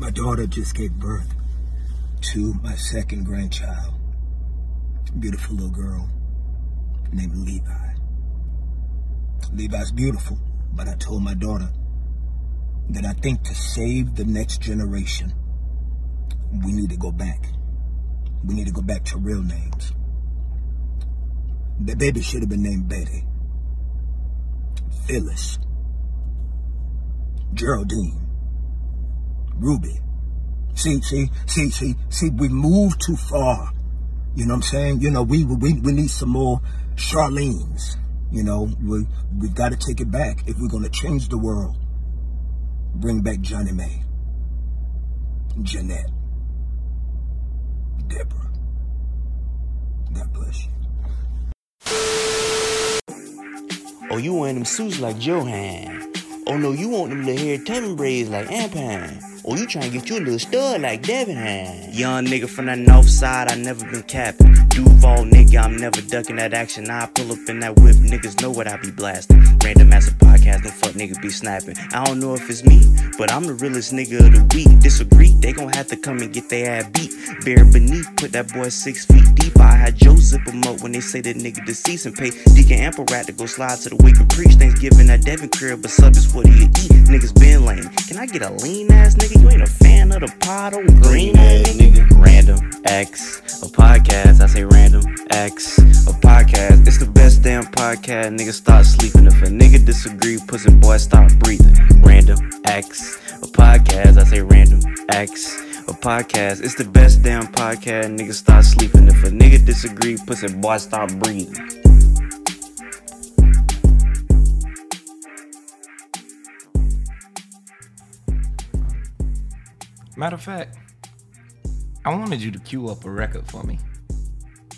My daughter just gave birth to my second grandchild. Beautiful little girl named Levi. Levi's beautiful, but I told my daughter that I think to save the next generation, we need to go back. We need to go back to real names. The baby should have been named Betty, Phyllis, Geraldine, Ruby. See, see, see, see, see, we moved too far. You know what I'm saying? You know, we we, we need some more Charlene's. You know, we we've got to take it back if we're gonna change the world. Bring back Johnny May, Jeanette, Deborah. God bless you. Oh, you want them suits like Johan. Oh no, you want them little hair tubbing braids like Ampan. Oh, you trying to get you a little stud like Devin had. Young nigga from the north side, I never been capping. Duval nigga, I'm never ducking that action. I pull up in that whip, niggas know what I be blasting. Random ass podcast, them fuck niggas be snapping. I don't know if it's me, but I'm the realest nigga of the week. Disagree, they gon' have to come and get their ass beat. Bare beneath, put that boy six feet deep. I had Joe zip him up when they say that nigga deceased and pay Deacon Ample Rat to go slide to the wake and preach. Thanksgiving at Devin crib, but sub is what do you eat? Niggas been lame. Can I get a lean ass nigga? You ain't a fan of the pot oh, or green ass nigga? Random Acts, a podcast. I say random X, a podcast. It's the best damn podcast. Nigga stop sleeping. If a nigga disagree, pussy boy stop breathing. Random Acts, a podcast. I say random Acts, a podcast. It's the best damn podcast. Nigga stop sleeping. If a nigga disagree, pussy boy stop breathing. Matter of fact, I wanted you to cue up a record for me.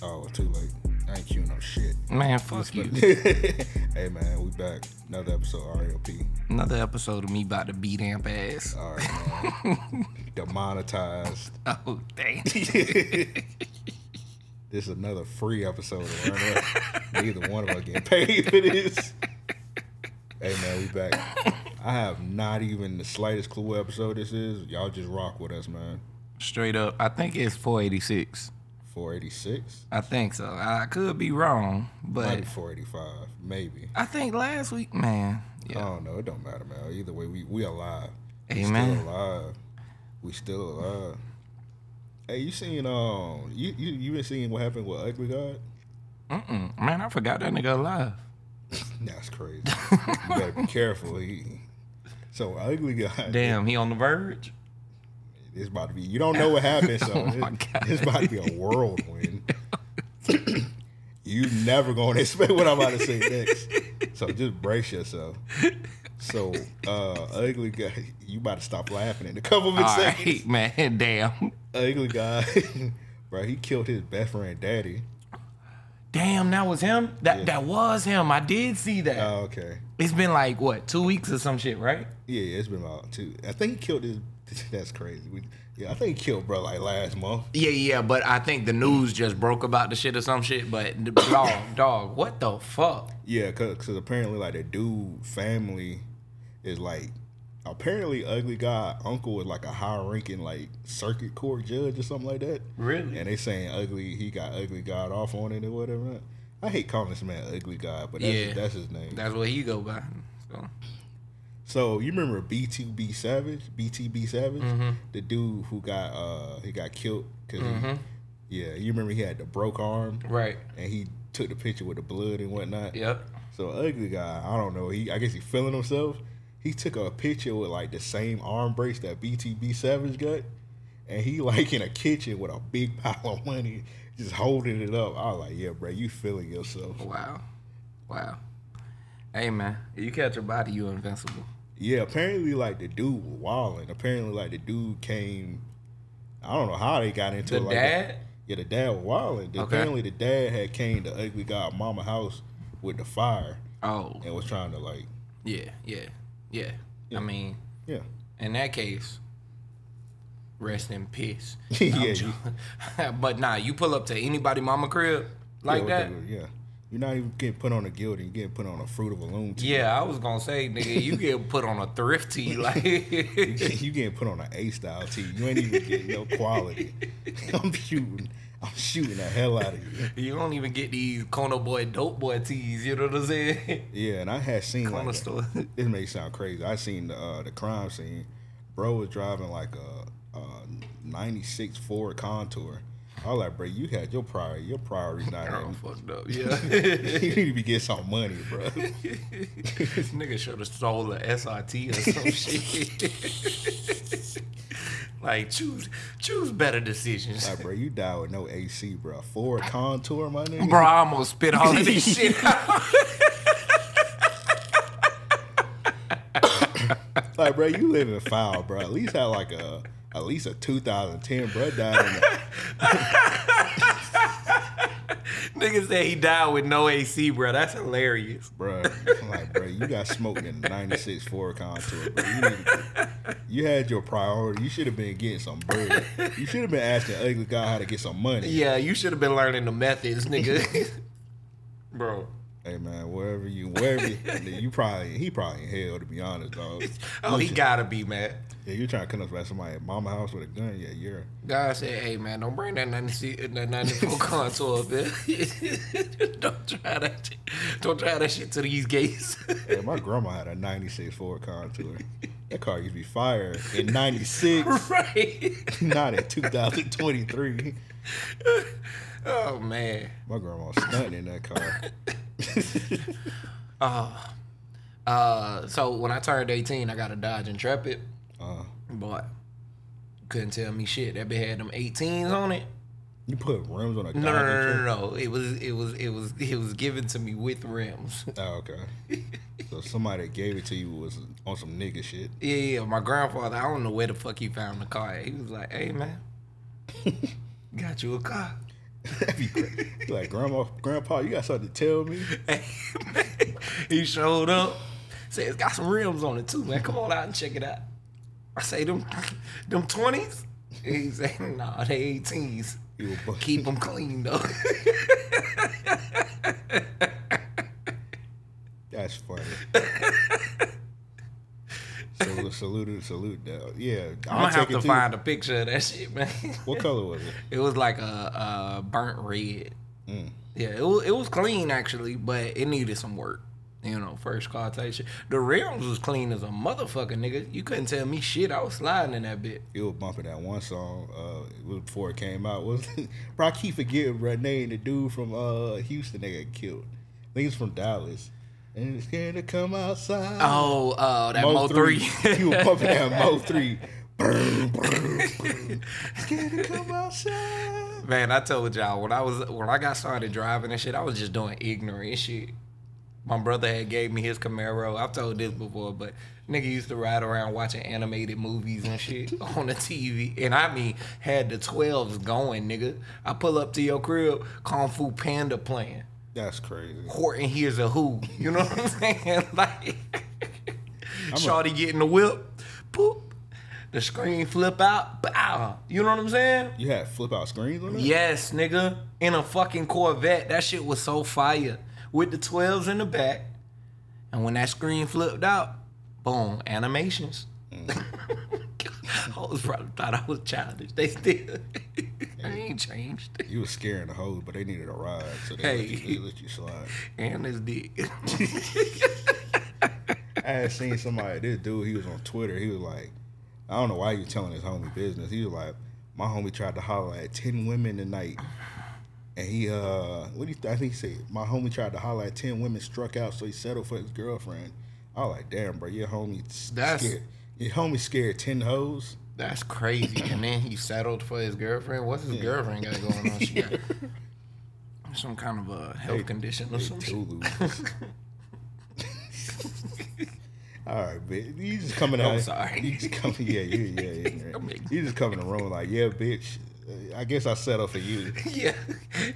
Oh, too late. I ain't queuing no shit. Man, fuck you. hey man, we back. Another episode of RLP. Another episode of me about to beat amp ass. All right, man. Demonetized. Oh, damn. This is another free episode of Run Up. Neither one of us getting paid for this. Hey man, we back. I have not even the slightest clue what episode this is. Y'all just rock with us, man. Straight up, I think it's 486. 486? I think so. I could be wrong, but be 485, maybe. I think last week, man. I don't know. It don't matter, man. Either way, we we alive. We Amen. still alive. We still alive. Hey, you seen um you you you been seeing what happened with Ugly God? Mm-mm. Man, I forgot that nigga alive. That's crazy. you gotta be careful. He, so Ugly God. Damn, he on the verge. It's about to be. You don't know what happened, so Oh it- it's about to be a whirlwind. you never gonna expect what I'm about to say next. So just brace yourself. So uh ugly guy, you about to stop laughing in a couple of All seconds. right, man. Damn. Ugly guy, bro, he killed his best friend daddy. Damn, that was him? That Yeah. that was him. I did see that. Oh, okay. It's been like what, two weeks or some shit, right? Yeah, it's been about two. I think he killed his. That's crazy. We, yeah, I think he killed bro like last month. Yeah, yeah, but I think the news just broke about the shit or some shit. But dog, dog, what the fuck? Yeah, because apparently like the dude family is like apparently ugly guy uncle is like a high ranking like circuit court judge or something like that. Really? And they saying ugly he got ugly god off on it or whatever. I hate calling this man ugly guy, but that's Yeah. that's his name. That's what he go by. So so you remember BTB Savage? BTB Savage, Mm-hmm. the dude who got uh he got killed because yeah you remember he had the broke arm right. and he took the picture with the blood and whatnot. Yep. So ugly guy, I don't know. He I guess he feeling himself. He took a picture with like the same arm brace that BTB Savage got, and he like in a kitchen with a big pile of money, just holding it up. I was like, yeah, bro, you feeling yourself? Wow. Wow. Hey man, if you catch a body, you invincible. Yeah, apparently like the dude was wilding. Apparently like the dude came. I don't know how they got into The it. Like dad? that. Yeah, the dad was wilding. Okay. Apparently the dad had came to ugly guy mama house with the fire Oh, and was trying to like, yeah, yeah, yeah. Yeah. I mean, yeah. in that case, rest in peace. Yeah, you- but nah, you pull up to anybody mama crib like yeah, that. yeah. You're not even getting put on a guilty. You're getting put on a fruit of a loom. tee. Yeah, I was gonna say, nigga, you get put on a thrift tee, like You get- getting put on an A style tee. You ain't even getting no quality. I'm shooting. I'm shooting the hell out of you. you don't even get these corner boy, dope boy tees. You know what I'm saying? Yeah, and I had seen like store. this may sound crazy. I seen the uh, the crime scene. Bro was driving like a, Uh, a '96 Ford Contour. I was like, bro, you had your prior your priorities not I'm fucked up. Yeah, you need to be getting some money, bro. this nigga should have stole the SRT or some shit. like choose choose better decisions. Like, bro, you died with no AC, bro. Ford Contour, my nigga. Bro, I almost spit all of this shit out. Like, bro, you live in a foul, bro. At least have like a at least a 2010, bro. Died in the, Nigga said he died with no AC, bro. That's hilarious. bro. I'm like, bro, you got smoked in the '96 Ford Contour, bro. You, need to, you had your priority. You should have been getting some bread. You should have been asking ugly guy how to get some money. Yeah, you should have been learning the methods, nigga. bro. Hey man, wherever you, wherever you, you probably he probably in hell to be honest, dog. Oh, he gotta be, man. Yeah, you trying to come up at somebody at mama house with a gun? Yeah, you're. God said, "Hey man, don't bring that 90, that 94 contour up here. don't try that. Don't try that shit to these gates." Yeah, my grandma had a '96 Ford Contour. That car used to be fire in '96, right. not in 2023. Oh man. My grandma was stunting in that car. Oh. Uh, so when I turned eighteen, I got a Dodge Intrepid. Boy, couldn't tell me shit. That bitch had them 18s on it. you put rims on a No, no, no, no, no. It was, it was, it was, it was given to me with rims. Oh, okay. so somebody that gave it to you was on some nigga shit. Yeah, yeah. My grandfather, I don't know where the fuck he found the car. He was like, "Hey, man, got you a car." Like, grandma, grandpa, you got something to tell me? he showed up. Said it's got some rims on it too, man. Come on out and check it out. I say them, them twenties. He said, "Nah, they 18s. You a bu- Keep them clean though." That's funny. so salute, salute. That. Yeah, I'm I'll gonna have to find a picture of that shit, man. What color was it? It was like a, a burnt red. Mm. Yeah, it was, it was clean actually, but it needed some work. You know, first car type shit. The rims was clean as a motherfucker, nigga. You couldn't tell me shit. I was sliding in that bit. You was bumping that one song uh, it was before it came out. Was bro? I keep forgetting name the dude from uh, Houston that got killed. I think he's from Dallas. And it's scared to come outside. Oh, uh, that Mo3. he was bumping that Mo three. Brr, brr, brr. Scared to come outside. Man, I told y'all when I was when I got started driving and shit, I was just doing ignorant shit. My brother had gave me his Camaro. I've told this before, but nigga used to ride around watching animated movies and shit on the TV. And I mean, had the 12s going, nigga. I pull up to your crib, Kung Fu Panda playing. That's crazy. Horton Hears a Who. You know what I'm saying? Like, Shorty getting the whip, poop. The screen flip out, bow. You know what I'm saying? You had flip out screens on that? Yes, nigga. In a fucking Corvette. That shit was so fire. With the 12s in the back. And when that screen flipped out, boom, animations. Mm. Hoes probably thought I was childish. They still I ain't changed. You was scaring the hoes, but they needed a ride, so they, Hey. let, you, they let you slide. And this dick. I had seen somebody, this dude, he was on Twitter. He was like, I don't know why he was telling his homie business. He was like, my homie tried to holler at 10 women tonight. And he, uh, what do you, I think he said, my homie tried to holler at 10 women, struck out, so he settled for his girlfriend. I was like, damn, bro, your homie That's- scared. Your homie scared 10 hoes. That's crazy. And then he settled for his girlfriend. What's his girlfriend got going on? She got some kind of a health condition or They some shit. Tulus. All right, bitch. You just coming I'm out. sorry. You just coming. Yeah, yeah, yeah. yeah. I'm. You just coming to the room like, yeah, bitch. I guess I settle for you. Yeah,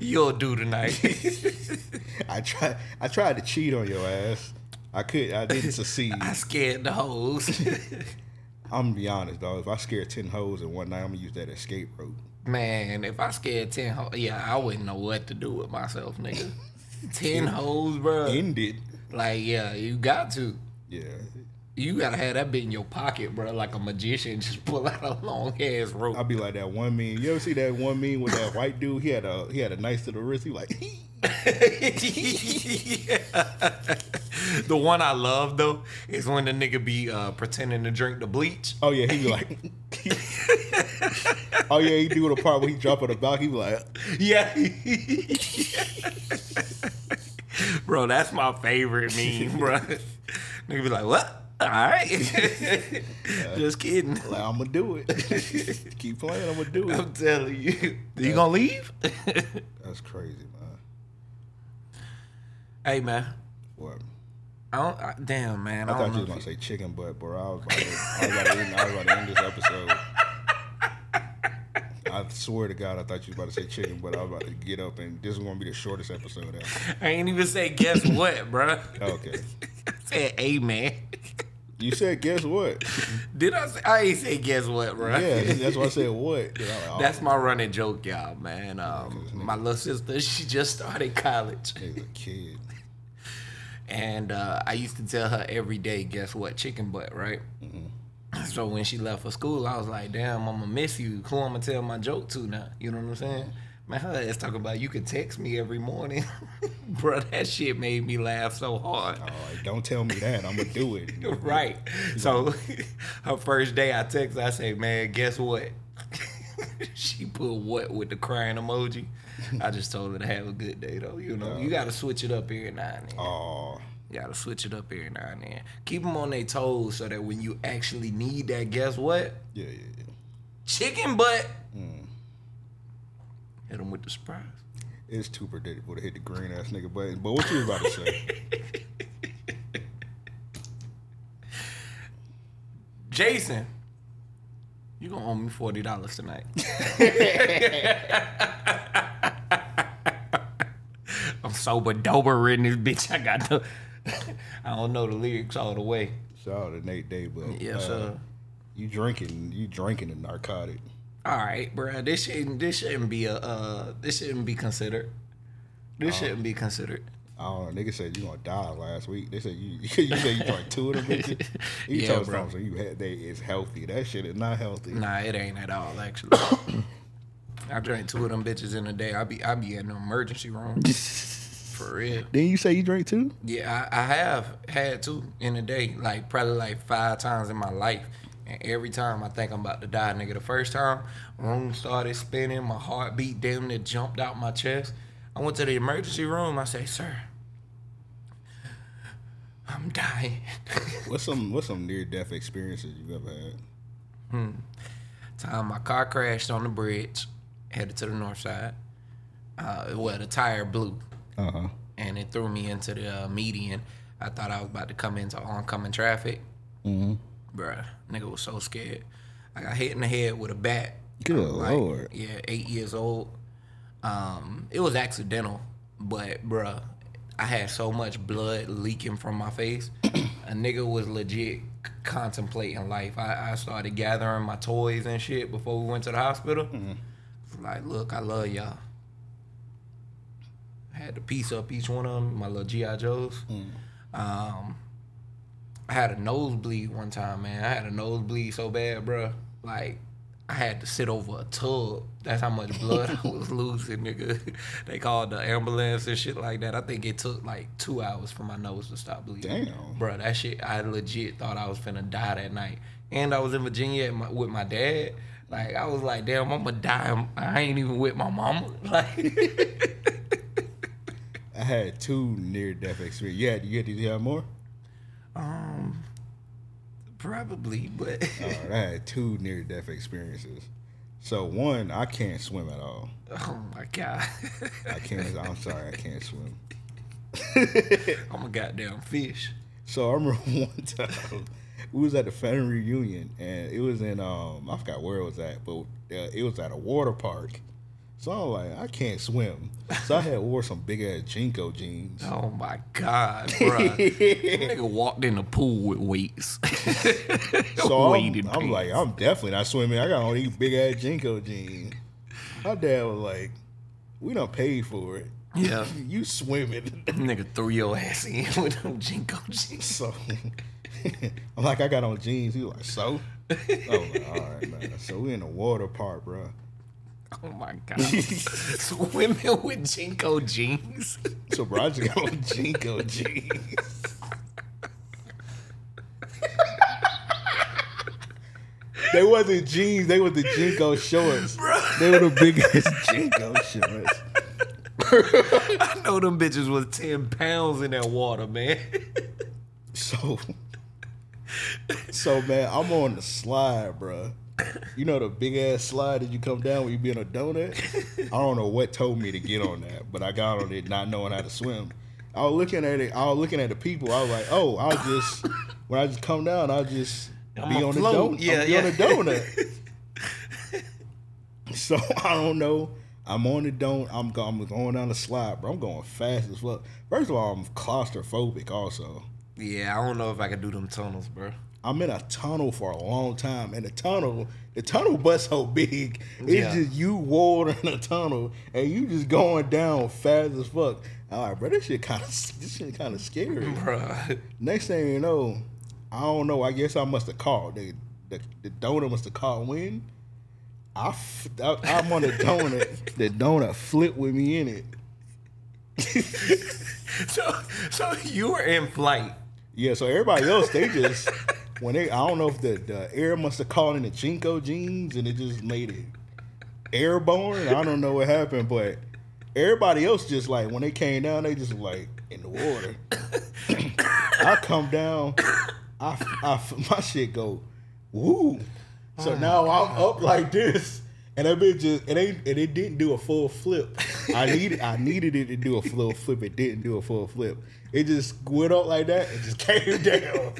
you'll do tonight. I tried. I tried to cheat on your ass. I could. I didn't succeed. I scared the hoes. I'm gonna be honest, dog. If I scare ten hoes in one night, I'm gonna use that escape route. Man, if I scared 10 hoes, yeah, I wouldn't know what to do with myself, nigga. Ten hoes, bro. End it. Like, yeah, you got to. Yeah. You gotta have that bit in your pocket, bro, like a magician. Just pull out a long ass rope. I'll be like that one meme. You ever see that one meme with that white dude? He had a he had a to the wrist. He like the one I love though is when the nigga be uh, pretending to drink the bleach. Oh yeah, he be like Oh yeah, he do the part where he drop on the balcony, he be like Yeah. bro, that's my favorite meme, bro. Nigga be like, what? All right. Just kidding. like I'm gonna do it. Keep playing, I'm gonna do it. I'm telling you. You gonna leave? That's crazy, man. hey, man. What? I don't, I, damn, man. I, I don't thought you know. was gonna say chicken butt, bro. I was about to, I was about to, end, I was about to end this episode. I swear to God, I thought you was about to say chicken, but I was about to get up and this is gonna be the shortest episode ever. I ain't even say guess what, bro. Oh, okay. I said, hey, man. You said guess what? Did I say? I ain't say guess what, bro. Yeah, that's why I said what. Oh, That's my running joke, y'all, man. Um, my little sister, she just started college. He's a kid. And uh, I used to tell her every day, guess what? Chicken butt, right? So when she left for school, I was like, damn, I'm to miss you. Who I'm to tell my joke to now? You know what I'm saying? Man, her ass talking about you can text me every morning. Bro, that shit made me laugh so hard. Oh, don't tell me that. I'm gonna do it. Right. So her first day I text, I say, man, guess what? she put what with the crying emoji. I just told her to have a good day though. You know, you gotta switch it up every now and then. Oh, You gotta switch it up every now and then. Keep them on their toes so that when you actually need that, guess what? yeah, yeah, yeah. Chicken butt. Mm. Hit them with the surprise. It's too predictable to hit the green ass nigga button. But what you was about to say? Jason, you gonna owe me forty dollars tonight. I'm sober, dober in this bitch. I got the. I don't know the lyrics all the way. Shout out to Nate Day, but Yes, uh, sir. You drinking? You drinking a narcotic? All right, bro. This shouldn't. This shouldn't be a. Uh, this shouldn't be considered. This shouldn't be considered. I don't know. Nigga said you gonna die last week. They said you you said you drank two of them bitches. You Yeah, told bro. something you had they is healthy. That shit is not healthy. Nah, it ain't at all. Actually, I drank two of them bitches in a day. I be I be in the emergency room for real. Didn't you say you drank two? Yeah, I, I have had two in a day, like probably like five times in my life. And every time I think I'm about to die, nigga. The first time, room started spinning, my heartbeat damn near jumped out my chest. I went to the emergency room. I say, sir, I'm dying. What's some what's some near death experiences you've ever had? time my car crashed on the bridge, headed to the north side. Uh, well, the tire blew. Uh huh. and it threw me into the uh, median. I thought I was about to come into oncoming traffic. Mm-hmm. Bruh, nigga was so scared. I got hit in the head with a bat. Good I was like, lord. Yeah, eight years old. Um, it was accidental, but bruh, I had so much blood leaking from my face. a nigga was legit contemplating life. I, I started gathering my toys and shit before we went to the hospital. Like, look, I love y'all. I had to piece up each one of them, my little GI Joes. Um, I had a nosebleed one time, man. I had a nosebleed so bad, bruh. Like, I had to sit over a tub. That's how much blood I was losing, nigga. They called the ambulance and shit like that. I think it took like two hours for my nose to stop bleeding. Damn. Bruh, that shit, I legit thought I was finna die that night. And I was in Virginia at my, with my dad. Like, I was like, damn, I'm gonna die. I ain't even with my mama. Like, I had two near death experiences. Yeah, you had, did you have more? Um, probably, but. I had two near death experiences. So one, I can't swim at all. Oh my god. I can't. I'm sorry, I can't swim. I'm a goddamn fish. So I remember one time we was at the family reunion and it was in um I forgot where it was at, but uh, it was at a water park. So I'm like, I can't swim. So I had wore some big ass JNCO jeans. Oh my god, bruh. Nigga walked in the pool with weights. So I'm, I'm like, I'm definitely not swimming. I got on these big ass JNCO jeans. My dad was like, we don't pay for it. Yeah. you swimming. Nigga threw your ass in with them JNCO jeans. So I'm like, I got on jeans. He was like, so? Oh, like, all right, man. So we in the water park, bro. Oh my god. Swimming with JNCO jeans. So bro, I just got on JNCO jeans. they wasn't jeans. They were the JNCO shorts. They were the biggest JNCO shorts. I know them bitches was 10 pounds in that water, man. So, so man, I'm on the slide, bro. You know the big ass slide that you come down when you be in a donut. I don't know what told me to get on that, but I got on it not knowing how to swim. I was looking at it. I was looking at the people. I was like, oh, I'll just when I just come down, I'll just I'ma be on the donut. Yeah, be yeah. on the donut. so I don't know. I'm on the don't. I'm I'm going down the slide, bro. I'm going fast as fuck. First of all, I'm claustrophobic. Also, Yeah, I don't know if I could do them tunnels, bro. I'm in a tunnel for a long time, and the tunnel, the tunnel bus so big, it's Yeah. just you water in a tunnel, and you just going down fast as fuck. All right, bro, this shit kind of this shit kind of scary. Bruh. Next thing you know, I don't know. I guess I must have called. The the, the donut must have called wind. I, f- I I'm on the donut. the donut flipped with me in it. So, so you were in flight. Yeah, so everybody else they just when they I don't know if the, the air must have caught in the JNCO jeans and it just made it airborne. I don't know what happened, but everybody else just like when they came down, they just like in the water. I come down, I, I my shit go woo. So ah. now I'm up like this. And that bitch just it ain't and it didn't do a full flip. I needed I needed it to do a full flip. It didn't do a full flip. It just went up like that and just came down.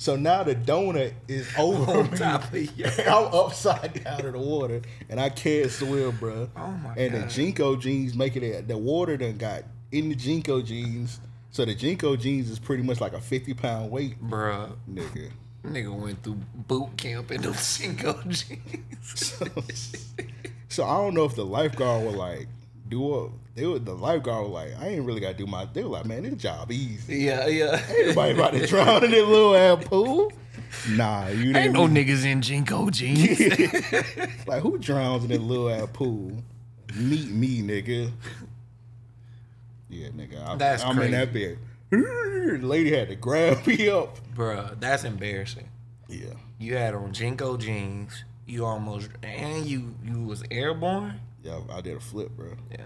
So now the donut is over On me. top of you. I'm upside down in the water and I can't swim, bro. Oh my god. and God. the JNCO jeans making it the water done got in the JNCO jeans. So the JNCO jeans is pretty much like a 50 pound weight, Bruh. nigga. Nigga went through boot camp in them JNCO jeans. So, so I don't know if the lifeguard were like, do a they were the lifeguard was like, I ain't really gotta do my they were like, man, this job easy. yeah, yeah. Everybody about to drown in that little ass pool. Nah, you Ain't no niggas in JNCO jeans. like who drowns in that little ass pool? Meet me, nigga. Yeah, nigga. I, That's I'm in that bed. The lady had to grab me up. Bruh, that's embarrassing. Yeah. You had on JNCO jeans. You almost and you you was airborne. Yeah, I did a flip, bro. Yeah,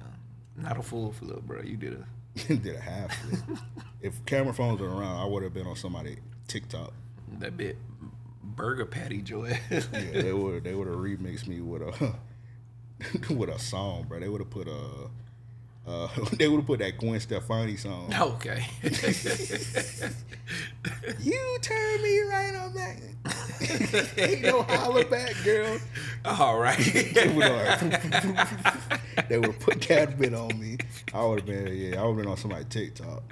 not a full flip, bro. You did a did a half flip. if camera phones were around, I would have been on somebody TikTok. that bit burger patty joy. Yeah, they would they would have remixed me with a with a song, bro. They would have put a uh, they would have put that Gwen Stefani song. okay. You turn me right on back. Ain't no holler back, girl. All right. They would have they put that bit on me. I would have been yeah, I would have been on somebody's TikTok.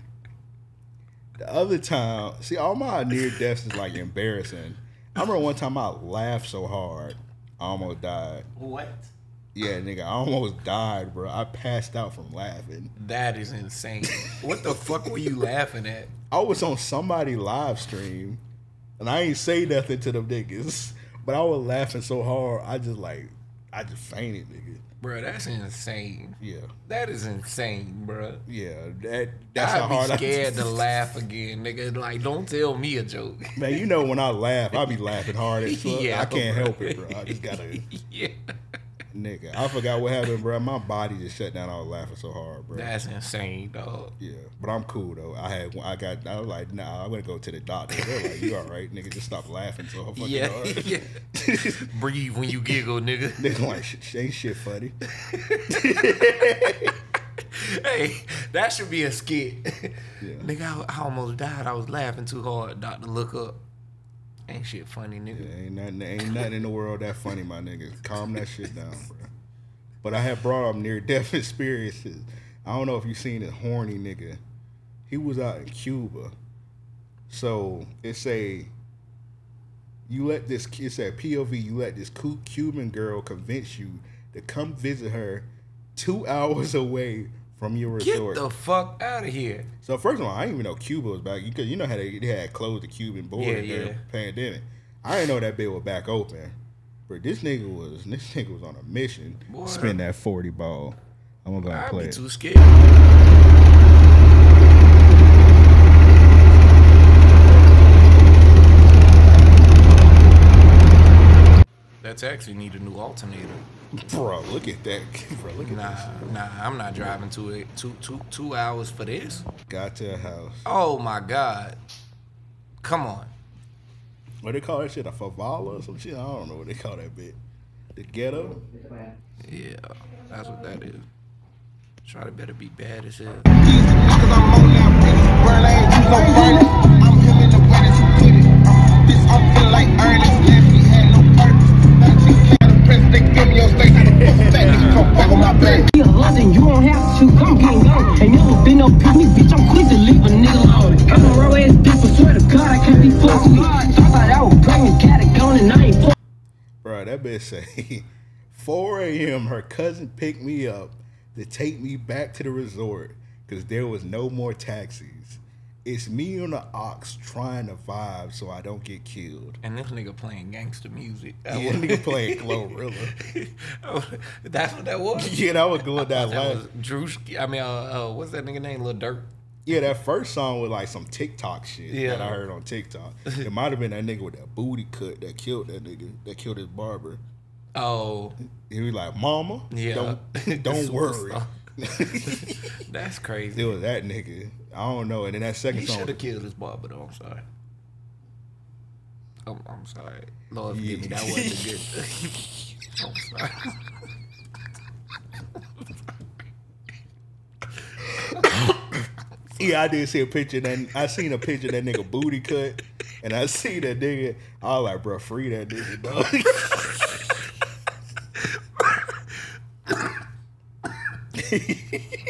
The other time, see, all my near deaths is like embarrassing. I remember one time I laughed so hard, I almost died. what? Yeah, nigga, I almost died, bro. I passed out from laughing. That is insane. What the fuck were you laughing at? I was on somebody live stream, and I ain't say nothing to them niggas, but I was laughing so hard, I just like, I just fainted, nigga. Bro, that's insane. Yeah, That is insane, bro. yeah, that that's how I'd be hard scared I. to laugh again, nigga. Like, don't tell me a joke. Man, you know when I laugh, I be laughing hard as fuck. Yeah, I can't bro. help it, bro. I just gotta, yeah. Nigga. I forgot what happened, bro. My body just shut down. I was laughing so hard, bro. That's insane, dog. Yeah, but I'm cool though. I had, I got, I was like, nah, I'm gonna go to the doctor. They're like, you all right, nigga? Just stop laughing so fucking Yeah, hard. yeah. Breathe when you giggle, nigga. Nigga like, "Sh- ain't shit funny. Hey, that should be a skit. Yeah. Nigga, I, I almost died. I was laughing too hard. Doctor, look up. Ain't shit funny, nigga. Ain't nothing, ain't nothing in the world that funny, my nigga. Calm that shit down, bro. But I have brought up near death experiences. I don't know if you seen this horny nigga. He was out in Cuba. So it's a you let this it's a POV. You let this Cuban girl convince you to come visit her two hours away from your Get resort. the fuck out of here. so first of all, I didn't even know Cuba was back because you know how they, they had closed the Cuban border Yeah, during yeah. the pandemic. I didn't know that bit was back open. But this nigga was this nigga was on a mission. Boy. Spin that forty ball. I'm gonna go and I'd play be it. too scared. That taxi need a new alternator. Bro, look at that. Bro, look at Nah, this. nah, I'm not driving two, eight- two, two, two hours for this. Got to a house. Oh my god. Come on. What they call that shit? A favela or some shit? I don't know what they call that bit. The ghetto? Yeah, that's what that is. Try to better be bad as hell. Counter press, they give me your state. Come fuck on my back. be a London, you don't have to come get gone. Ain't never been no pick bitch. I'm quick to leave a nigga alone. I'm a raw ass bitch, but swear to God, I can't be fucked with. Thought that I was pregnant, got it gone, and I ain't fuck. Bro, that bitch say 4 a.m. her cousin picked me up to take me back to the resort because there was no more taxis. It's me on the ox trying to vibe so I don't get killed. And this nigga playing gangster music. Yeah, nigga playing Glorilla. That's what that was. Yeah, that was going down That was last. Drewski. I mean, uh, uh, what's that nigga name? Lil Durk. Yeah, that first song was like some TikTok shit Yeah. that I heard on TikTok. It might have been that nigga with that booty cut that killed that nigga, that killed his barber. Oh, He was like, Mama, yeah. don't, don't worry. That's crazy. It was that nigga. I don't know. And then that second He song, should have killed his barber though. I'm sorry. I'm, I'm sorry. Lord forgive me. That wasn't good. I'm sorry. yeah, I did see a picture. That I seen a picture of that nigga booty cut, and I see that nigga. I was like, bro, free that nigga, dog.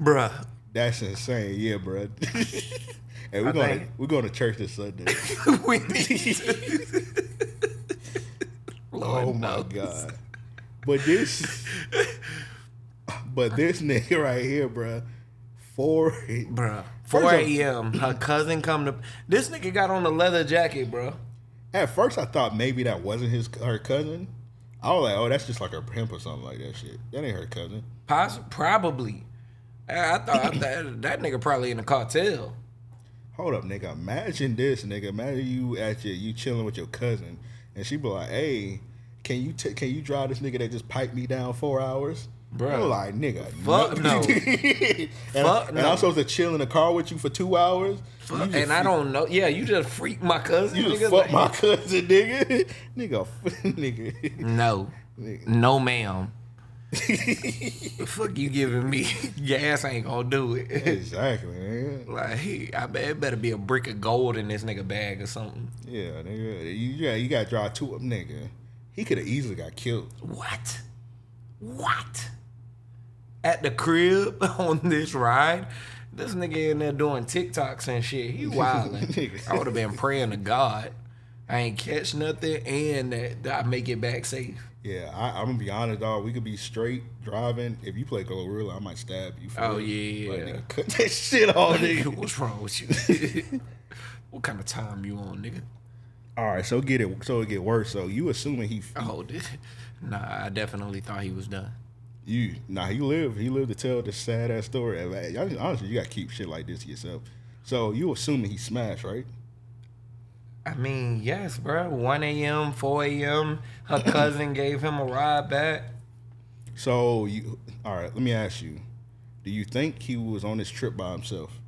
Bruh. That's insane, yeah, bro. and we're I going to we're going to church this Sunday. we need to. Lord oh my god! But this, but this nigga right here, bro, four. Bruh. 4 a.m. Her cousin come to. This nigga got on a leather jacket, bro. At first, I thought maybe that wasn't his her cousin. I was like, oh, that's just like her pimp or something like that shit. That ain't her cousin. Poss- probably. I I thought that, that nigga probably in the cartel. Hold up, nigga. Imagine this, nigga. Imagine you at your you chilling with your cousin, and she be like, "Hey, can you t- can you drive this nigga that just piped me down four hours?" Bro, I'm like, nigga, Fuck no. and, Fuck and no. I'm supposed to chill in the car with you for two hours. Just and I don't know. Yeah, you just freak my cousin. You just nigga. fuck my cousin, nigga. nigga, nigga. No. Nigga. No, ma'am. The fuck you giving me? Gas ain't gonna do it. exactly, man. like, I bet it better be a brick of gold in this nigga bag or something. Yeah, nigga. You, you got you got to drive two, up, nigga. He could have easily got killed. What? What? At the crib on this ride? This nigga in there doing TikToks and shit. He wildin'. I would have been praying to God. I ain't catch nothing and that, that I make it back safe. Yeah, I, I'm gonna be honest, dog. We could be straight driving. If you play Glorilla, I might stab you. For Oh, yeah, Like, yeah. nigga, cut that shit off, nigga. What's wrong with you? what kind of time you on, nigga? All right, so get it. So it get worse. So you assuming he, Oh, this, nah, I definitely thought he was done. you, nah, he lived. He lived to tell this sad ass story. Like, honestly, you gotta keep shit like this to yourself. So you assuming he smashed, right? I mean, yes, bro. 1 a.m., 4 a.m. Her cousin gave him a ride back. So you, all right. Let me ask you: Do you think he was on this trip by himself?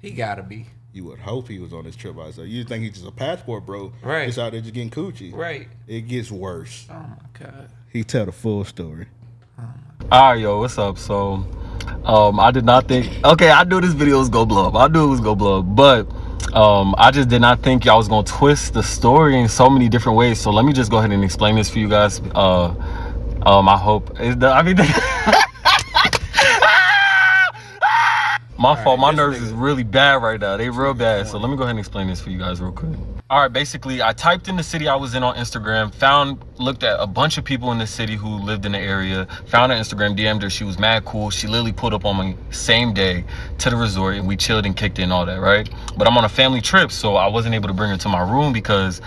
He gotta be. You would hope he was on this trip by himself. You think he's just a passport, bro? Right. Just out there just getting coochie. Right. It gets worse. Oh my god. He tell the full story. All right, yo, what's up? So, um, I did not think. Okay, I knew this video was gonna blow up. I knew it was gonna blow up, but um, I just did not think y'all was gonna twist the story in so many different ways. So let me just go ahead and explain this for you guys. Uh, um, I hope. Is the, I mean, My fault. My nerves is really bad right now. They real bad. So let me go ahead and explain this for you guys real quick. All right, basically, I typed in the city I was in on Instagram, found, looked at a bunch of people in the city who lived in the area, found her Instagram, DM'd her. She was mad cool. She literally pulled up on me same day to the resort, and we chilled and kicked it and all that, right? But I'm on a family trip, so I wasn't able to bring her to my room because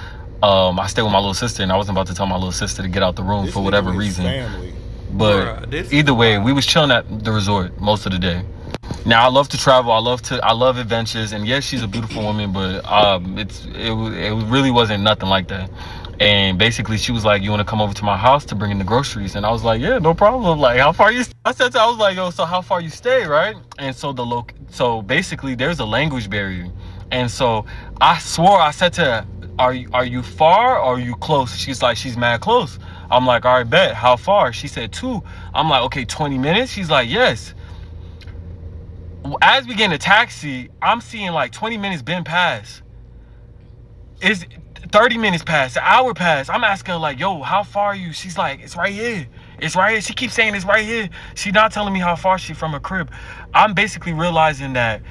um, I stayed with my little sister, and I wasn't about to tell my little sister to get out the room This for whatever reason. Family. But Bruh, either way, wild. we was chilling at the resort most of the day. Now I love to travel. I love to. I love adventures. And yes, she's a beautiful woman, but um, it's it it really wasn't nothing like that. And basically, she was like, "You want to come over to my house to bring in the groceries?" And I was like, "Yeah, no problem." Like, how far you? I said, to, I was like, "Yo, so how far you stay, right?" And so the loc. So basically, there's a language barrier, and so I swore I said to her, "Are you are you far or are you close?" She's like, "She's mad close." I'm like, "All right, bet. How far?" She said two. I'm like, "Okay, 20 minutes." She's like, "Yes." As we get in a taxi, I'm seeing like 20 minutes been past. It's 30 minutes past, an hour past. I'm asking her like, yo, how far are you? She's like, it's right here. It's right here. She keeps saying it's right here. She not telling me how far she from her crib. I'm basically realizing that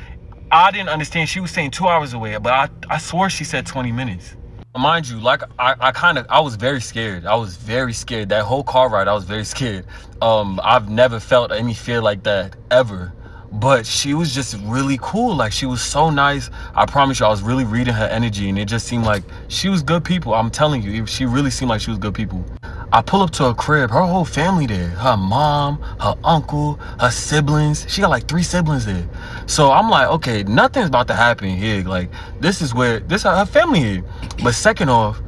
I didn't understand. She was saying two hours away, but I, I swore she said 20 minutes. Mind you, like I, I kind of I was very scared. I was very scared. That whole car ride, I was very scared. Um, I've never felt any fear like that ever. But she was just really cool. Like she was so nice. I promise you, I was really reading her energy, and it just seemed like she was good people. I'm telling you, she really seemed like she was good people. I pull up to her crib, her whole family there. Her mom, her uncle, her siblings. She got like three siblings there. So I'm like, okay, nothing's about to happen here. Like this is where this her family here. But second off,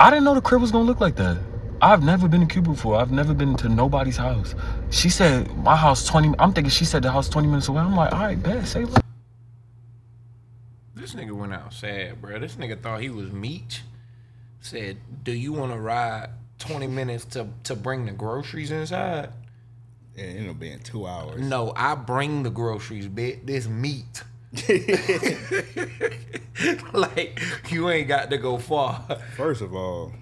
I didn't know the crib was gonna look like that. I've never been to Cuba before. I've never been to nobody's house. She said my house 20. I'm thinking she said the house 20 minutes away. I'm like, all right, bet, say less. This nigga went out sad, bro. This nigga thought he was meat. Said, "Do you want to ride 20 minutes to to bring the groceries inside?" And it'll be in two hours. No, I bring the groceries, bitch. This meat. like you ain't got to go far, First of all,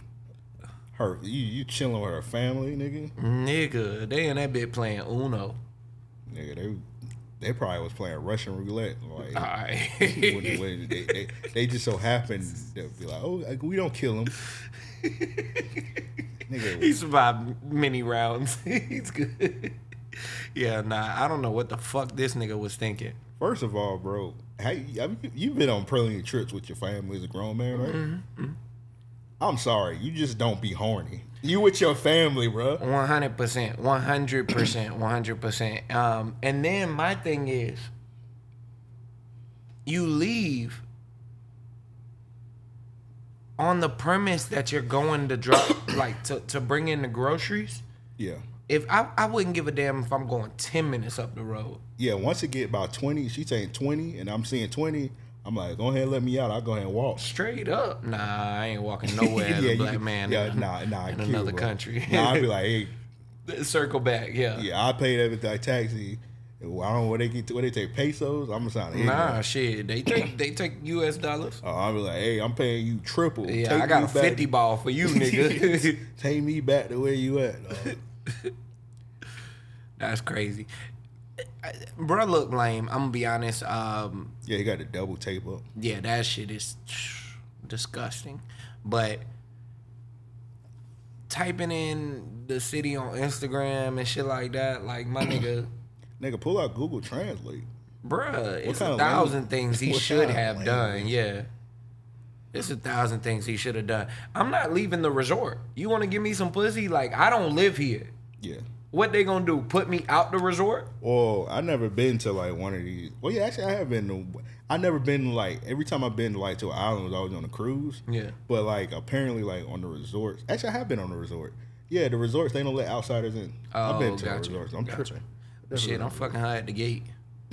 her you you chilling with her family, nigga. nigga. They in that bit playing Uno. Nigga, they they probably was playing Russian roulette. Like Alright. when- when they, they, they just so happened to be like, oh, like, we don't kill him. Nigga, he survived many rounds. He's good. Yeah, nah. I don't know what the fuck this nigga was thinking. First of all, bro, you, you've been on of trips with your family as a grown man, right? Mm-hmm, I'm sorry, you just don't be horny. You with your family, bro. One hundred percent, one hundred percent, one hundred percent. Um, and then my thing is, you leave on the premise that you're going to drop, like to to bring in the groceries. Yeah, If I, I wouldn't give a damn if I'm going ten minutes up the road. yeah. Once it get about twenty, she's saying twenty, and I'm seeing twenty. I'm like, go ahead, and let me out. I'll go ahead and walk. Straight up, nah, I ain't walking nowhere as a black you- man. Yeah, in, nah, nah, in cute, another bro. country. Nah, I'd be like, hey, circle back. Yeah. yeah, I paid everything like taxi. I don't know what they get. What they take pesos? I'm gonna sound Nah, ignorant. shit. They take they take U.S. dollars. Oh, I'll be like, hey, I'm paying you triple. Yeah, Take I got a fifty ball for you, nigga. Take me back to where you at. dog. That's crazy. Bro, look lame. I'm gonna be honest. Um, yeah, he got the double tape up. yeah, that shit is disgusting. But typing in the city on Instagram and shit like that, like my nigga, Nigga, pull out Google Translate. bruh, it's a thousand language- things he what should have done. Yeah. It's a thousand things he should have done. I'm not leaving the resort. You want to give me some pussy? Like I don't live here. Yeah. What they gonna do? Put me out the resort? Well, I never been to like one of these. Well, yeah, actually, I have been. To, I never been like every time I've been like to an island was always on a cruise. Yeah. But like apparently like on the resorts. Actually, I have been on the resort. Yeah, the resorts they don't let outsiders in. I've been Oh, to gotcha. the resorts. I'm Gotcha. tripping. Shit, I'm fucking high at the gate.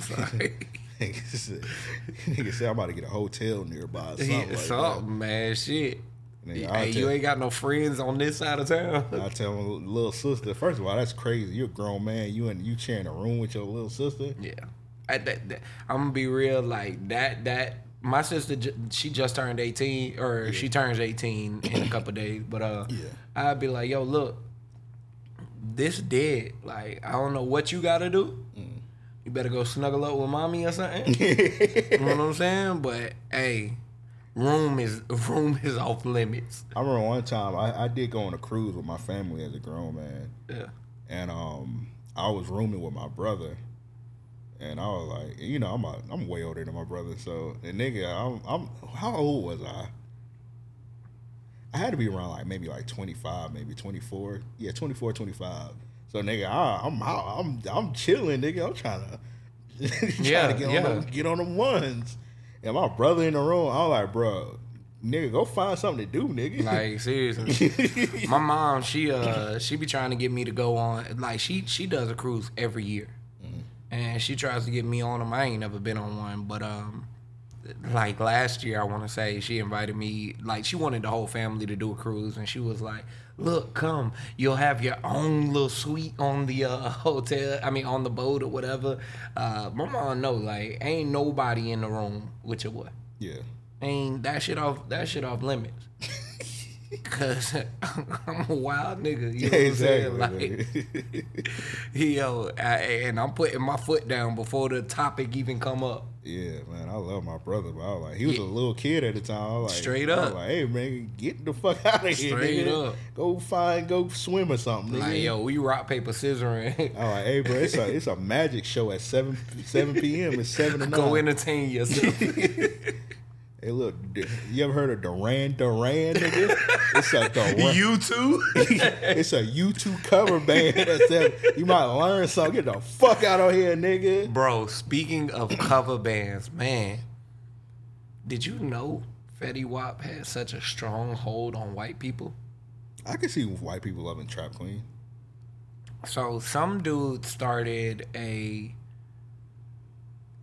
Sorry. Nigga said, I'm about to get a hotel nearby. Or something Yeah, like something, man. Shit. Nigga, hey, tell- you ain't got no friends on this side of town. I tell my little sister. First of all, that's crazy. You're a grown man. You and you sharing a room with your little sister. yeah. I, that, that- I'm gonna be real. Like that. That my sister, she just turned 18, or she turns 18 in a couple days. But uh, Yeah. I'd be like, yo, look, this dead. Like I don't know what you gotta do. You better go snuggle up with mommy or something. you know what I'm saying? But hey, room is room is off limits. I remember one time I, I did go on a cruise with my family as a grown man, Yeah. and um, I was rooming with my brother, and I was like, you know, I'm a, I'm way older than my brother, so the nigga, I'm, I'm how old was I? I had to be around like maybe like 25, maybe 24. Yeah, 24, 25. So nigga, I, I'm I'm I'm chilling, nigga. I'm trying to trying Yeah, to get on yeah. them, get on them ones. And my brother in the room, I'm like, bro, nigga, go find something to do, nigga. Like seriously, my mom she uh she be trying to get me to go on like she she does a cruise every year, and she tries to get me on them. I ain't never been on one, but um, like last year I want to say she invited me like she wanted the whole family to do a cruise, and she was like, "Look, come, you'll have your own little suite on the uh, hotel. I mean on the boat or whatever." Uh, my mom know like ain't nobody in the room with your boy yeah. ain't that shit off that shit off limits. Cause I'm a wild nigga, you know what I'm saying? Like, yo, I, and I'm putting my foot down before the topic even come up. Yeah, man, I love my brother, but I was like, he was a little kid at the time. I was like, Straight up. like, hey man, get the fuck out of here, Straight nigga. up. Go find, go swim or something, nigga. Like, yo, we rock paper scissoring. I was like, hey, bro, it's a it's a magic show at seven seven p.m. It's seven to nine. Go entertain yourself. Hey, look, you ever heard of Duran Duran, nigga? It's a Duran. you too? it's a U2 cover band. You might learn something. Get the fuck out of here, nigga. Bro, speaking of cover bands, man, did you know Fetty Wap had such a strong hold on white people? I can see white people loving Trap Queen. So some dude started a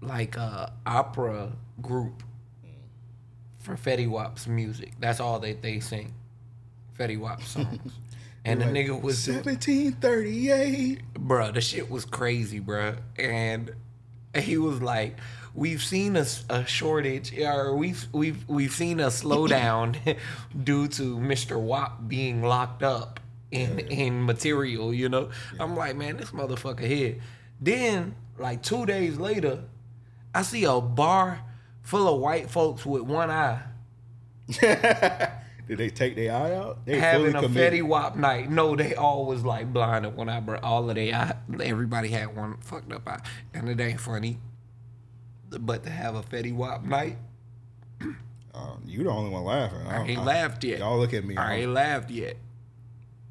like a opera group for Fetty Wap's music. That's all that they sing. Fetty Wap songs. and the nigga was 1738. bruh, the shit was crazy, bruh. And he was like, "We've seen a shortage, or we've we've we've seen a slowdown due to Mr. Wap being locked up in in material." You know, I'm like, man, this motherfucker here. Then, like two days later, I see a bar full of white folks with one eye Did they take their eye out? They having a committed. Fetty Wap night. No, they all was like blinded when I brought all of they eye. Everybody had one fucked up eye, and it ain't funny. But to have a Fetty Wap night, Um, you the only one laughing. I ain't laughed yet. Y'all look at me. I ain't laughed yet.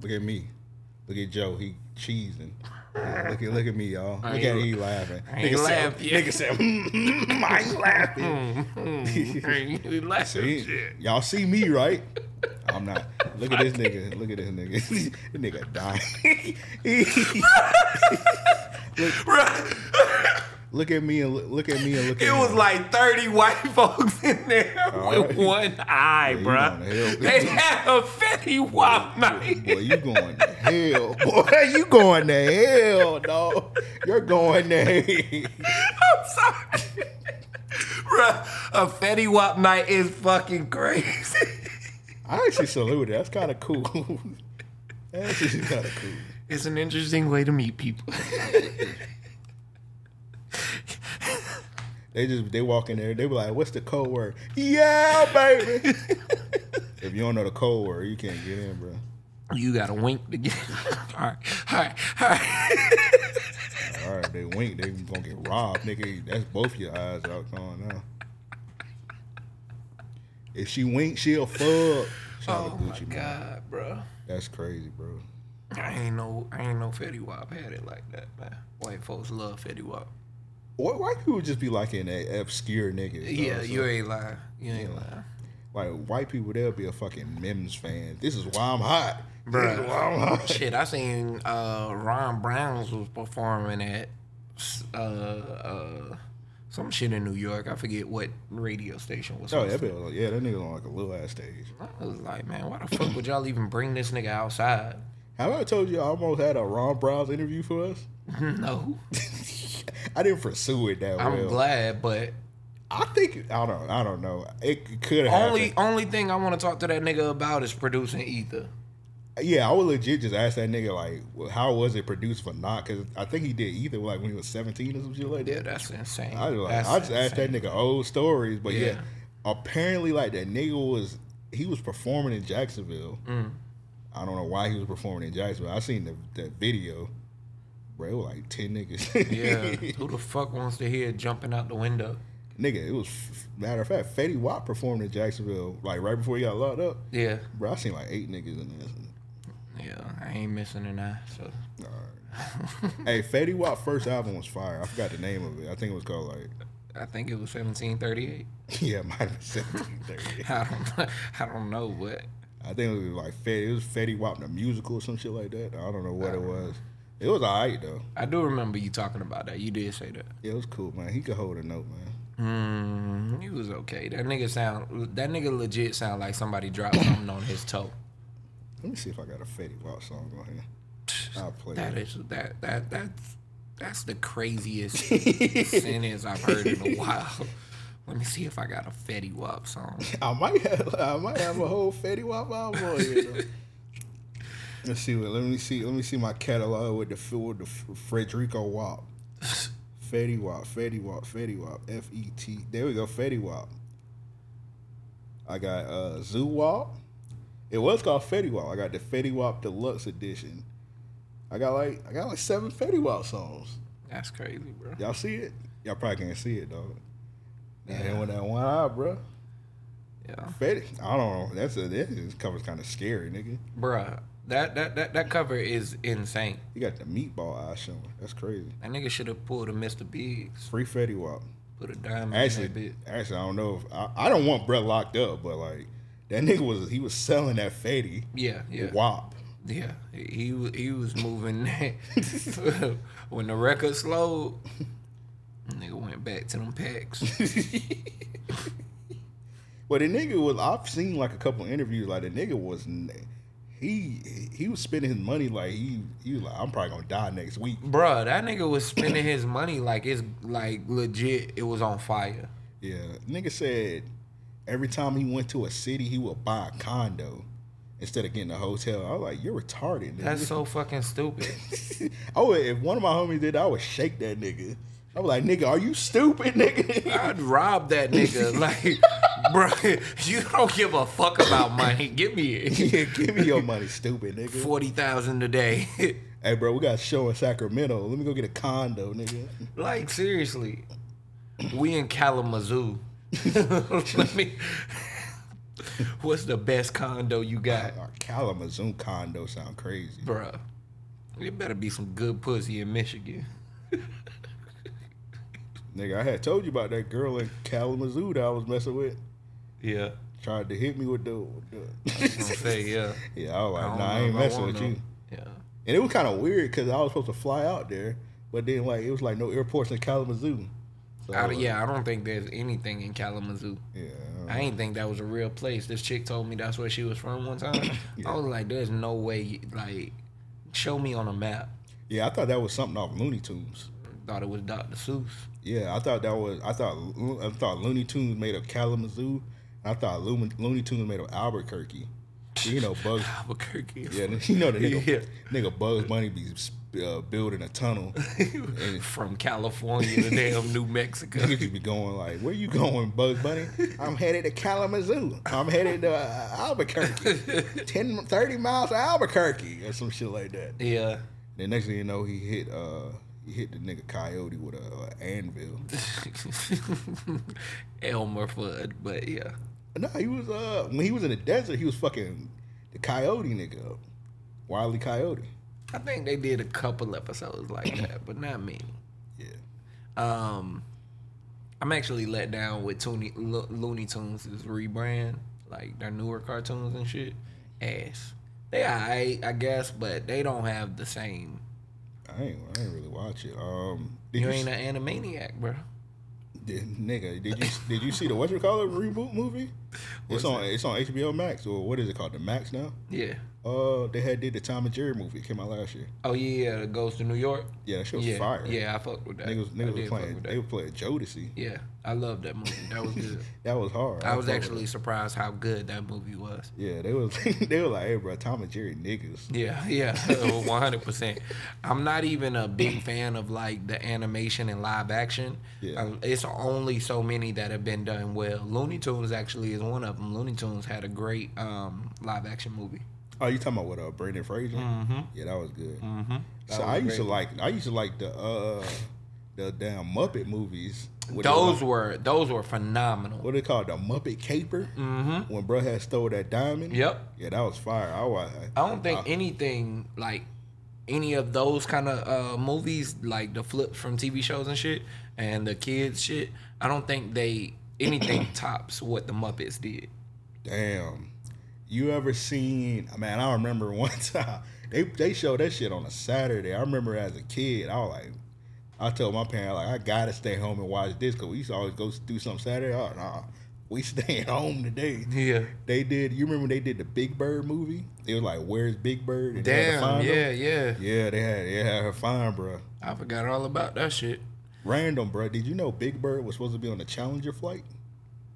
Look at me. Look at Joe. He cheesing. Yeah, look at look at me, y'all. I Look at he laughing. I ain't Nigga laughed said, yet. nigga said, "Mm, mm, mm I ain't laughing. I ain't laughed See, yet. y'all see me, right? I'm not. Look at this nigga. Look at this nigga. this nigga dying. look at me and look, look at me and look at me. It was him. like 30 white folks in there All with right. one eye, you bruh. going to hell. They had a Fetty Wap night. Boy, you going to hell. Boy, you going to hell, dog. You're going to hell. I'm sorry. Bruh, a Fetty Wap night is fucking crazy. I actually salute it. That's kind of cool. That's actually kind of cool. It's an interesting way to meet people. They just they walk in there. They be like, "What's the code word?" Yeah, baby. if you don't know the code word, you can't get in, bro. You got to wink to get. In. All right, all right, all right. All right, they wink. They gonna get robbed, nigga. That's both your eyes out going now. If she wink, she'll fuck. Shout Oh my Gucci, man. god, bro. That's crazy, bro. I ain't know. I ain't know Fetty Wap had it like that, man. White folks love Fetty Wap. Why white people just be liking that obscure nigga? Yeah, you so- ain't lying. You ain't lying. Like white people, they'll be a fucking Mims fan. This is why I'm hot, Bruh. Why I'm hot. Shit, I seen uh, Ron Browz was performing at uh, uh, some shit in New York. I forget what radio station was. Oh, that hosting. be, yeah, that nigga on like a little ass stage. I was like, man, why the fuck would y'all even bring this nigga outside? Have I told you I almost had a Ron Browz interview for us? no, I didn't pursue it that way. I'm well. glad, but I think I don't. I don't know. It could have only happened. only thing I want to talk to that nigga about is producing Ether. Yeah, I would legit just ask that nigga like, well, how was it produced for not? Because I think he did Ether like when he was seventeen or some shit like that. Yeah, that's insane. I, was like, That's I just asked that nigga old stories, but yeah. Yeah. apparently like that nigga was he was performing in Jacksonville. Mm. I don't know why he was performing in Jacksonville. I seen the, the video, bro. It was like ten niggas. Yeah, who the fuck wants to hear jumping out the window? nigga. It was matter of fact, Fetty Wap performed in Jacksonville like right before he got locked up. Yeah, Bro, I seen like eight niggas in there. yeah, I ain't missing an eye. So Hey, Fetty Wap first album was fire. I forgot the name of it. I think it was called like I think it was 1738. yeah, it might have been seventeen thirty. I don't, I don't know, but I think it was like Fetty. It was Fetty Wap the musical or some shit like that. I don't know what it uh, was. It was alright though. I do remember you talking about that. You did say that. Yeah, it was cool, man. He could hold a note, man. Mm, he was okay. That nigga sound. That nigga legit sound like somebody dropped something on his toe. Let me see if I got a Fetty Wap song on here. I'll play That it. is that that that's that's the craziest sentence I've heard in a while. Let me see if I got a Fetty Wap song. I might have I might have a whole Fetty Wap album on here. Though. Let's see what. Let me see. Let me see my catalog with the with the Frederico Wap. Fetty Wap, Fetty Wap, Fetty Wap, F E T. There we go, Fetty Wap. I got uh Zoo Wap. It was called Fetty Wap. I got the Fetty Wap Deluxe Edition. I got like I got like seven Fetty Wap songs. That's crazy, bro. Y'all see it? Y'all probably can't see it, dog. Yeah. And with that one eye, bro. Yeah, Fetty, I don't know. That's a this cover's kind of scary, nigga. bruh. That that that that cover is insane. You got the meatball eye showing. That's crazy. That nigga should have pulled a Mr. Biggs. Free Fetty Wap. Put a diamond Actually, in that bitch. actually, I don't know if I, I don't want Brett locked up, but like that nigga was he was selling that Fetty Yeah, yeah. Wap. Yeah, he was he was moving that. when the record slowed. Nigga went back to them packs. But the nigga was I've seen like a couple interviews like the nigga was he he was spending his money like he he was like I'm probably gonna die next week. Bruh, that nigga was spending his money like it's like legit. It was on fire. Yeah, nigga said every time he went to a city he would buy a condo instead of getting a hotel. I was like, you're retarded. Nigga. That's so fucking stupid. I would oh, if one of my homies did, I would shake that nigga. I was like, nigga, are you stupid, nigga? I'd rob that nigga. Like, bro, you don't give a fuck about money. Give me it. yeah, give me your money, stupid nigga. Forty thousand a day. Hey, bro, we got a show in Sacramento. Let me go get a condo, nigga. like seriously, we in Kalamazoo. Let me. What's the best condo you got, Our Kalamazoo condo sound crazy. bro. It better be some good pussy in Michigan. Nigga, I had told you about that girl in Kalamazoo that I was messing with. Yeah, Tried to hit me with the. With I was gonna the say yeah. yeah, I was like, don't nah, I ain't if I messing with you. Yeah. And it was kind of weird because I was supposed to fly out there, but then like it was like no airports in Kalamazoo. So, I, yeah, I don't think there's anything in Kalamazoo. yeah. I ain't think that was a real place. This chick told me that's where she was from one time. I was like, there's no way, like, show me on a map. Yeah, I thought that was something off Looney Tunes. Thought it was Dr. Seuss. Yeah, I thought that was. I thought I thought Looney Tunes made of Kalamazoo. And I thought Looney, Looney Tunes made of Albuquerque. You know, Bugs. Albuquerque. Yeah, you know the nigga, Yeah. nigga Bugs Bunny be uh, building a tunnel. and From California to damn New Mexico. niggas be going like, "Where you going, Bugs Bunny?" I'm headed to Kalamazoo. I'm headed to uh, Albuquerque. 10, 30 miles to Albuquerque or some shit like that. Yeah. Then next thing you know, he hit uh hit the nigga Coyote with a, a anvil. Elmer Fudd, but yeah. No, he was uh when he was in the desert, he was fucking the coyote nigga up. Wildly Coyote. I think they did a couple episodes like that, but not many. Yeah. Um, I'm actually let down with Tooney, Lo- Looney Tunes' rebrand, like their newer cartoons and shit. Ass. They alright, I guess, but they don't have the same. I ain't I ain't really watch it. Um You you, ain't an animaniac, bro. did, nigga, did you did you see the what you call it reboot movie? It's on it's on HBO Max or what is it called? The Max now? Yeah. Uh, they had did the Tom and Jerry movie. It came out last year. Oh yeah, it goes to New York. Yeah, that shit was yeah, fire. yeah, I fucked with that. niggas, niggas was playing. They were playing Jodeci. Yeah, I love that movie. That was good. That was hard. I was actually surprised how good that movie was. Yeah, they was. they were like, "Hey, bro, Tom and Jerry niggas." Yeah, yeah, one hundred percent. I'm not even a big fan of like the animation and live action. Yeah. Um, it's only so many that have been done well. Looney Tunes actually is one of them. Looney Tunes had a great um, live action movie. Oh, you talking about what? Uh, Brendan Fraser. Mm-hmm. Yeah, that was good. Mm-hmm. So I used to like. I used to like the uh the damn Muppet movies. with the- those were those were phenomenal. what they call it, the Muppet Caper. Mm-hmm. When bro had stole that diamond. Yep. Yeah, that was fire. I, wa- I don't think anything like any of those kind of uh, movies, like the flips from TV shows and shit, and the kids shit. I don't think they anything tops what the Muppets did. Damn. You ever seen? Man, I remember one time they they showed that shit on a Saturday. I remember as a kid, I was like, I told my parents like, I gotta stay home and watch this because we used to always go do something Saturday. Oh nah, we staying home today. Yeah. They did. You remember they did the Big Bird movie? It was like, Where's Big Bird? And they had to Damn. Yeah. Yeah. Yeah, they had they had her fine, bro. I forgot all about that shit. Random, bro. Did you know Big Bird was supposed to be on the Challenger flight?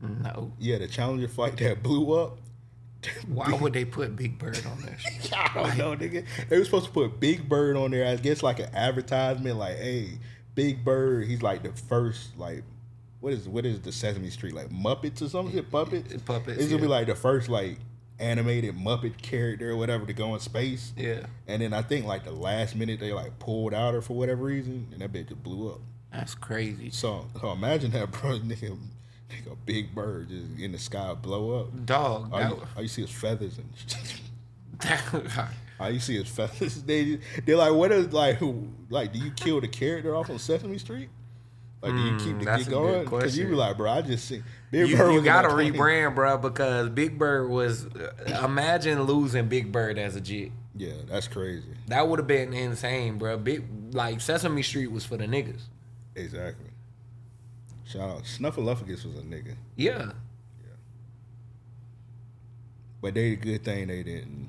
No. Yeah, the Challenger flight that blew up. Why would they put Big Bird on there? I don't know, nigga. They were supposed to put Big Bird on there. I guess like an advertisement, like, hey, Big Bird. He's like the first, like, what is what is the Sesame Street like Muppets or something? Puppets. Puppets, It's gonna be like the first like animated Muppet character or whatever to go in space. Yeah. And then I think like the last minute they like pulled out her for whatever reason, and that bitch just blew up. That's crazy. So, so imagine that, bro. Nigga, nigga, Big Bird just in the sky blow up. Dog. All you, all you see is feathers and. All you see is feathers. They they're like, what is like who like? Do you kill the character off on Sesame Street? Like, do you keep the get a good going? Because you be like, bro, I just see Big you, Bird. you that plane. rebrand, bro, because Big Bird was. uh, Imagine losing Big Bird as a jit. Yeah, that's crazy. That would have been insane, bro. Big like Sesame Street was for the niggas. Exactly. Shout out Snuffleupagus was a nigga, Yeah. yeah. but they did a good thing they didn't.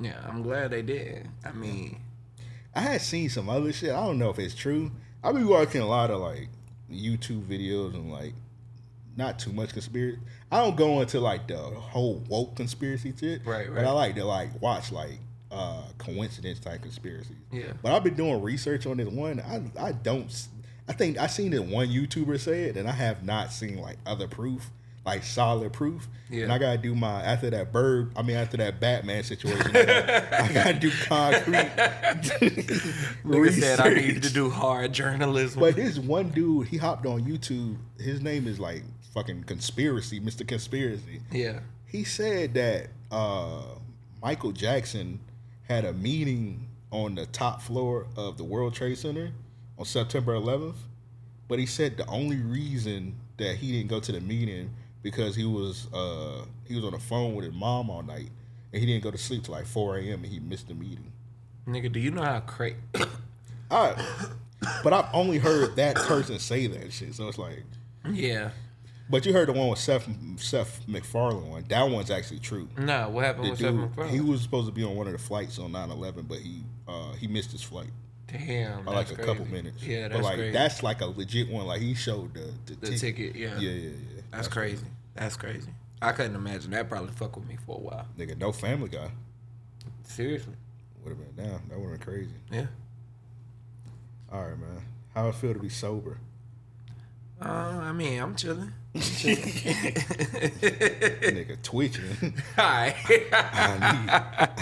Yeah, I'm glad they did. I mean, I had seen some other shit. I don't know if it's true. I be watching a lot of like YouTube videos and like not too much conspiracy. I don't go into like the whole woke conspiracy shit. Right, right. But I like to like watch like uh coincidence type conspiracies. Yeah. But I've been doing research on this one. I I don't. I think I seen it one YouTuber say it, and I have not seen like other proof, like solid proof. Yeah. And I gotta do my after that bird. I mean after that Batman situation. I gotta, I gotta do concrete. nigga said I needed to do hard journalism. But this one dude, he hopped on YouTube. His name is like fucking conspiracy, Mr. Conspiracy. yeah. He said that uh, Michael Jackson had a meeting on the top floor of the World Trade Center on September 11th. But he said the only reason that he didn't go to the meeting because he was uh, he was on the phone with his mom all night and he didn't go to sleep till like 4 a.m. and he missed the meeting. Nigga, do you know how crazy? I, but I've only heard that person say that shit, so it's like. yeah. But you heard the one with Seth Seth MacFarlane one. That one's actually true. No, what happened The with dude, MacFarlane? he was supposed to be on one of the flights on 9-11, but he uh, he missed his flight Damn. by like that's a couple minutes. Yeah, that's but like crazy. that's like a legit one. Like he showed the the, the ticket. Yeah. Yeah, yeah, yeah. That's crazy. That's crazy. I couldn't imagine that. Probably fuck with me for a while. Nigga, no Family Guy Seriously. would have been down. That would have been crazy. Yeah. All right, man. How it feel to be sober? Uh, I mean, I'm chilling. Nigga twitching. Hi. I need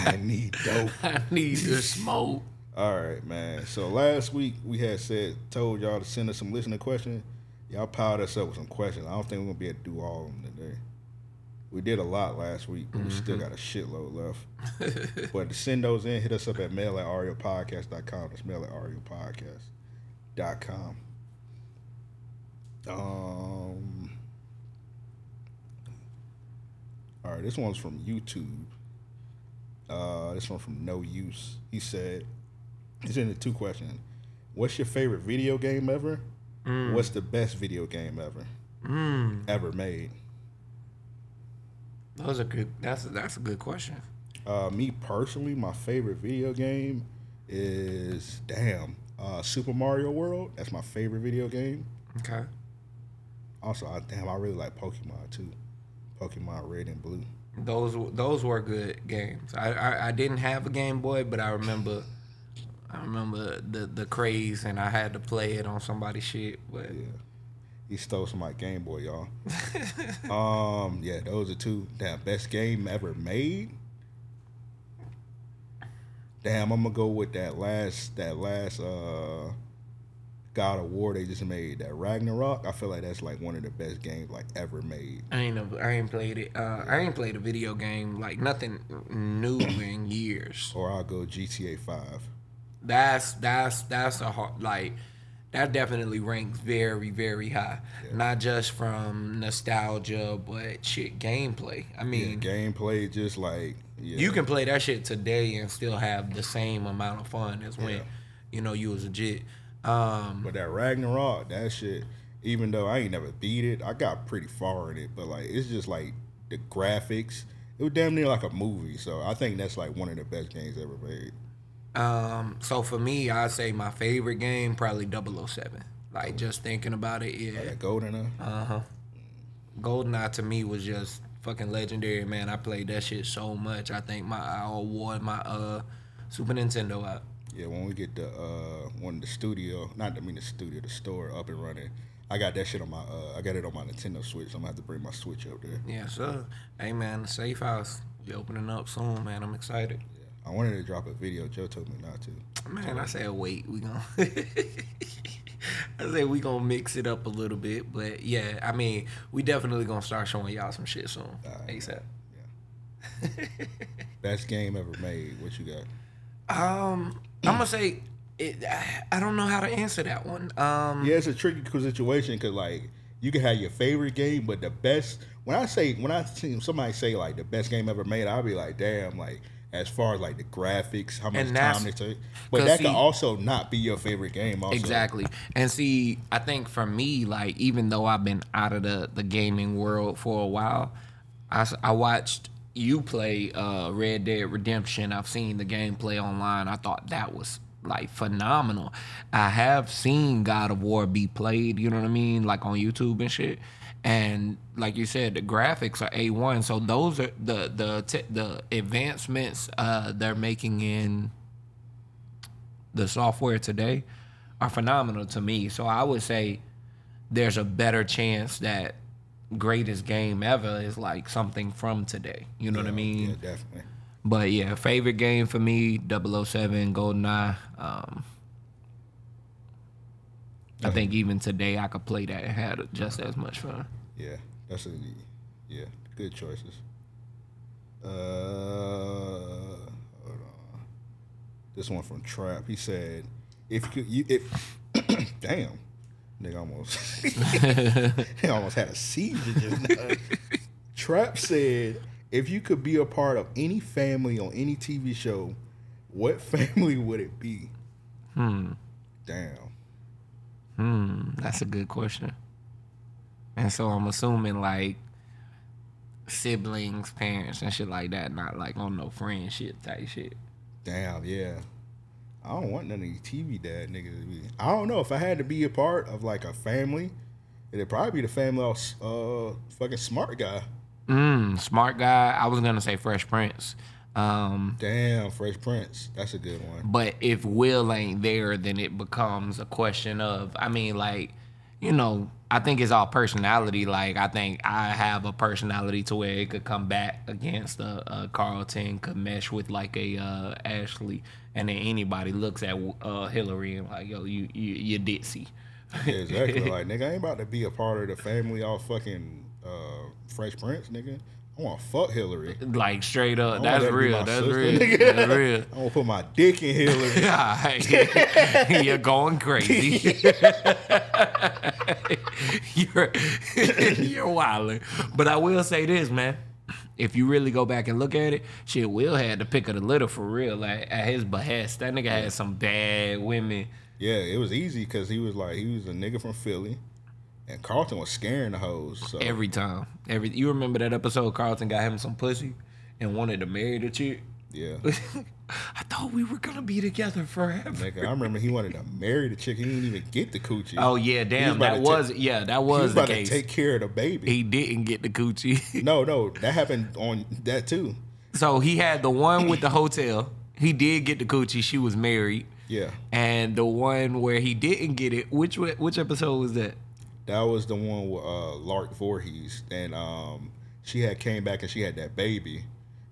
I need dope. I need to smoke. All right, man. So last week we had said told y'all to send us some listener questions. Y'all piled us up with some questions. I don't think we're gonna be able to do all of them today. We did a lot last week, but we still got a shitload left. but to send those in, hit us up at mail at raopodcast.com. That's mail at raopodcast.com. Um, all right, this one's from YouTube. Uh, this one from No Use. He said, he's in the two questions. What's your favorite video game ever? What's the best video game ever? Ever made? Those are good. That's that's a good question. Uh, me personally, my favorite video game is damn uh, Super Mario World. That's my favorite video game. Okay. Also, I, damn, I really like Pokemon too. Pokemon Red and Blue. Those those were good games. I, I I didn't have a Game Boy, but I remember I remember the the craze, and I had to play it on somebody's shit. But Yeah. He stole some of my Game Boy, y'all. um, yeah, those are two. Damn, best game ever made. Damn, I'm gonna go with that last that last uh God of War they just made, that Ragnarok. I feel like that's like one of the best games like ever made. I ain't never, I ain't played it. Uh, I ain't played a video game like nothing new in years. Or I'll go GTA five. That's that's that's a hard like that definitely ranks very very high. Not just from nostalgia, but shit gameplay. I Yeah, mean, gameplay just like yeah. you can play that shit today and still have the same amount of fun as when you know you was a jit. Um, But that Ragnarok, that shit, even though I ain't never beat it, I got pretty far in it. But like, it's just like the graphics. It was damn near like a movie. So I think that's like one of the best games ever made. Um, so for me, I'd say my favorite game probably 007. Like just thinking about it, yeah. That Golden. Uh huh. GoldenEye to me was just fucking legendary, man. I played that shit so much. I think my I award my uh Super Nintendo out. Yeah, when we get the uh one the studio, not I mean the studio, the store up and running. I got that shit on my uh I got it on my Nintendo Switch. So I'm gonna have to bring my Switch up there. Yeah, sir. Hey man, the safe house. You opening up soon, man. I'm excited. I wanted to drop a video. Joe told me not to. Man, I said wait, we gonna I said we gonna mix it up a little bit, but yeah, I mean, we definitely gonna start showing y'all some shit soon. ASAP. Yeah. Best game ever made. What you got? Um, I'm gonna say it, I don't know how to answer that one. Um, Yeah, it's a tricky situation because like you can have your favorite game, but the best. When I say when I see somebody say like the best game ever made, I'll be like, damn, like as far as like the graphics, how much time they take. But that see- could also not be your favorite game. Also, Exactly. And see, I think for me, like, even though I've been out of the, the gaming world for a while, I I watched you play uh, Red Dead Redemption. I've seen the gameplay online. I thought that was like phenomenal. I have seen God of War be played, you know what I mean? Like on YouTube and shit. And like you said, the graphics are A1. So those are the the te- the advancements uh, they're making in the software today are phenomenal to me. So I would say there's a better chance that greatest game ever is like something from today. You know what I mean? Yeah, definitely. But yeah, favorite game for me, 007, GoldenEye. Um, I think even today I could play that and had just as much fun. Yeah, that's a yeah, good choices. Uh, hold on. This one from Trap. He said, "If you could, you if damn, nigga almost, he almost had a seizure just now." Trap said, "If you could be a part of any family on any TV show, what family would it be?" Hmm. Damn. Hmm. That's a good question. And so I'm assuming like siblings, parents, and shit like that, not like on no friend shit type shit. Damn, yeah. I don't want none of these TV dad niggas to be. I don't know if I had to be a part of like a family, it'd probably be the family of uh fucking smart guy. Mm, smart guy. I was gonna say Fresh Prince. Um, Damn, Fresh Prince. That's a good one. but if Will ain't there, then it becomes a question of. I mean, like, you know, I think it's all personality. Like, I think I have a personality to where it could come back against a, a Carlton, could mesh with like a uh, Ashley, and then anybody looks at uh, Hillary and like, yo, you you you ditzy. Yeah, exactly. like nigga, I ain't about to be a part of the family all fucking uh Fresh Prince, nigga. I want to fuck Hillary. Like straight up, that's to real. That's sister, real. nigga. That's real. I want to put my dick in Hillary. Alright. You're going crazy. you're you're wilding. But I will say this, man. If you really go back and look at it, shit, Will had the pick of the litter for real. Like at his behest, that nigga had some bad women. yeah, it was easy because he was like he was a nigga from Philly, and Carlton was scaring the hoes. So Every time. Every you remember that episode Carlton got him some pussy and wanted to marry the chick? Yeah. I thought we were gonna be together forever. Nigga, I remember he wanted to marry the chick. He didn't even get the coochie. Oh yeah, damn, about that was take- yeah, that was, he was, was the about to take care of the baby. he didn't get the coochie. no, no, that happened on that too. so he had the one with the hotel. He did get the coochie. She was married. Yeah, And the one where he didn't get it, which which episode was that? That was the one with uh, Lark Voorhees, and um, she had came back and she had that baby,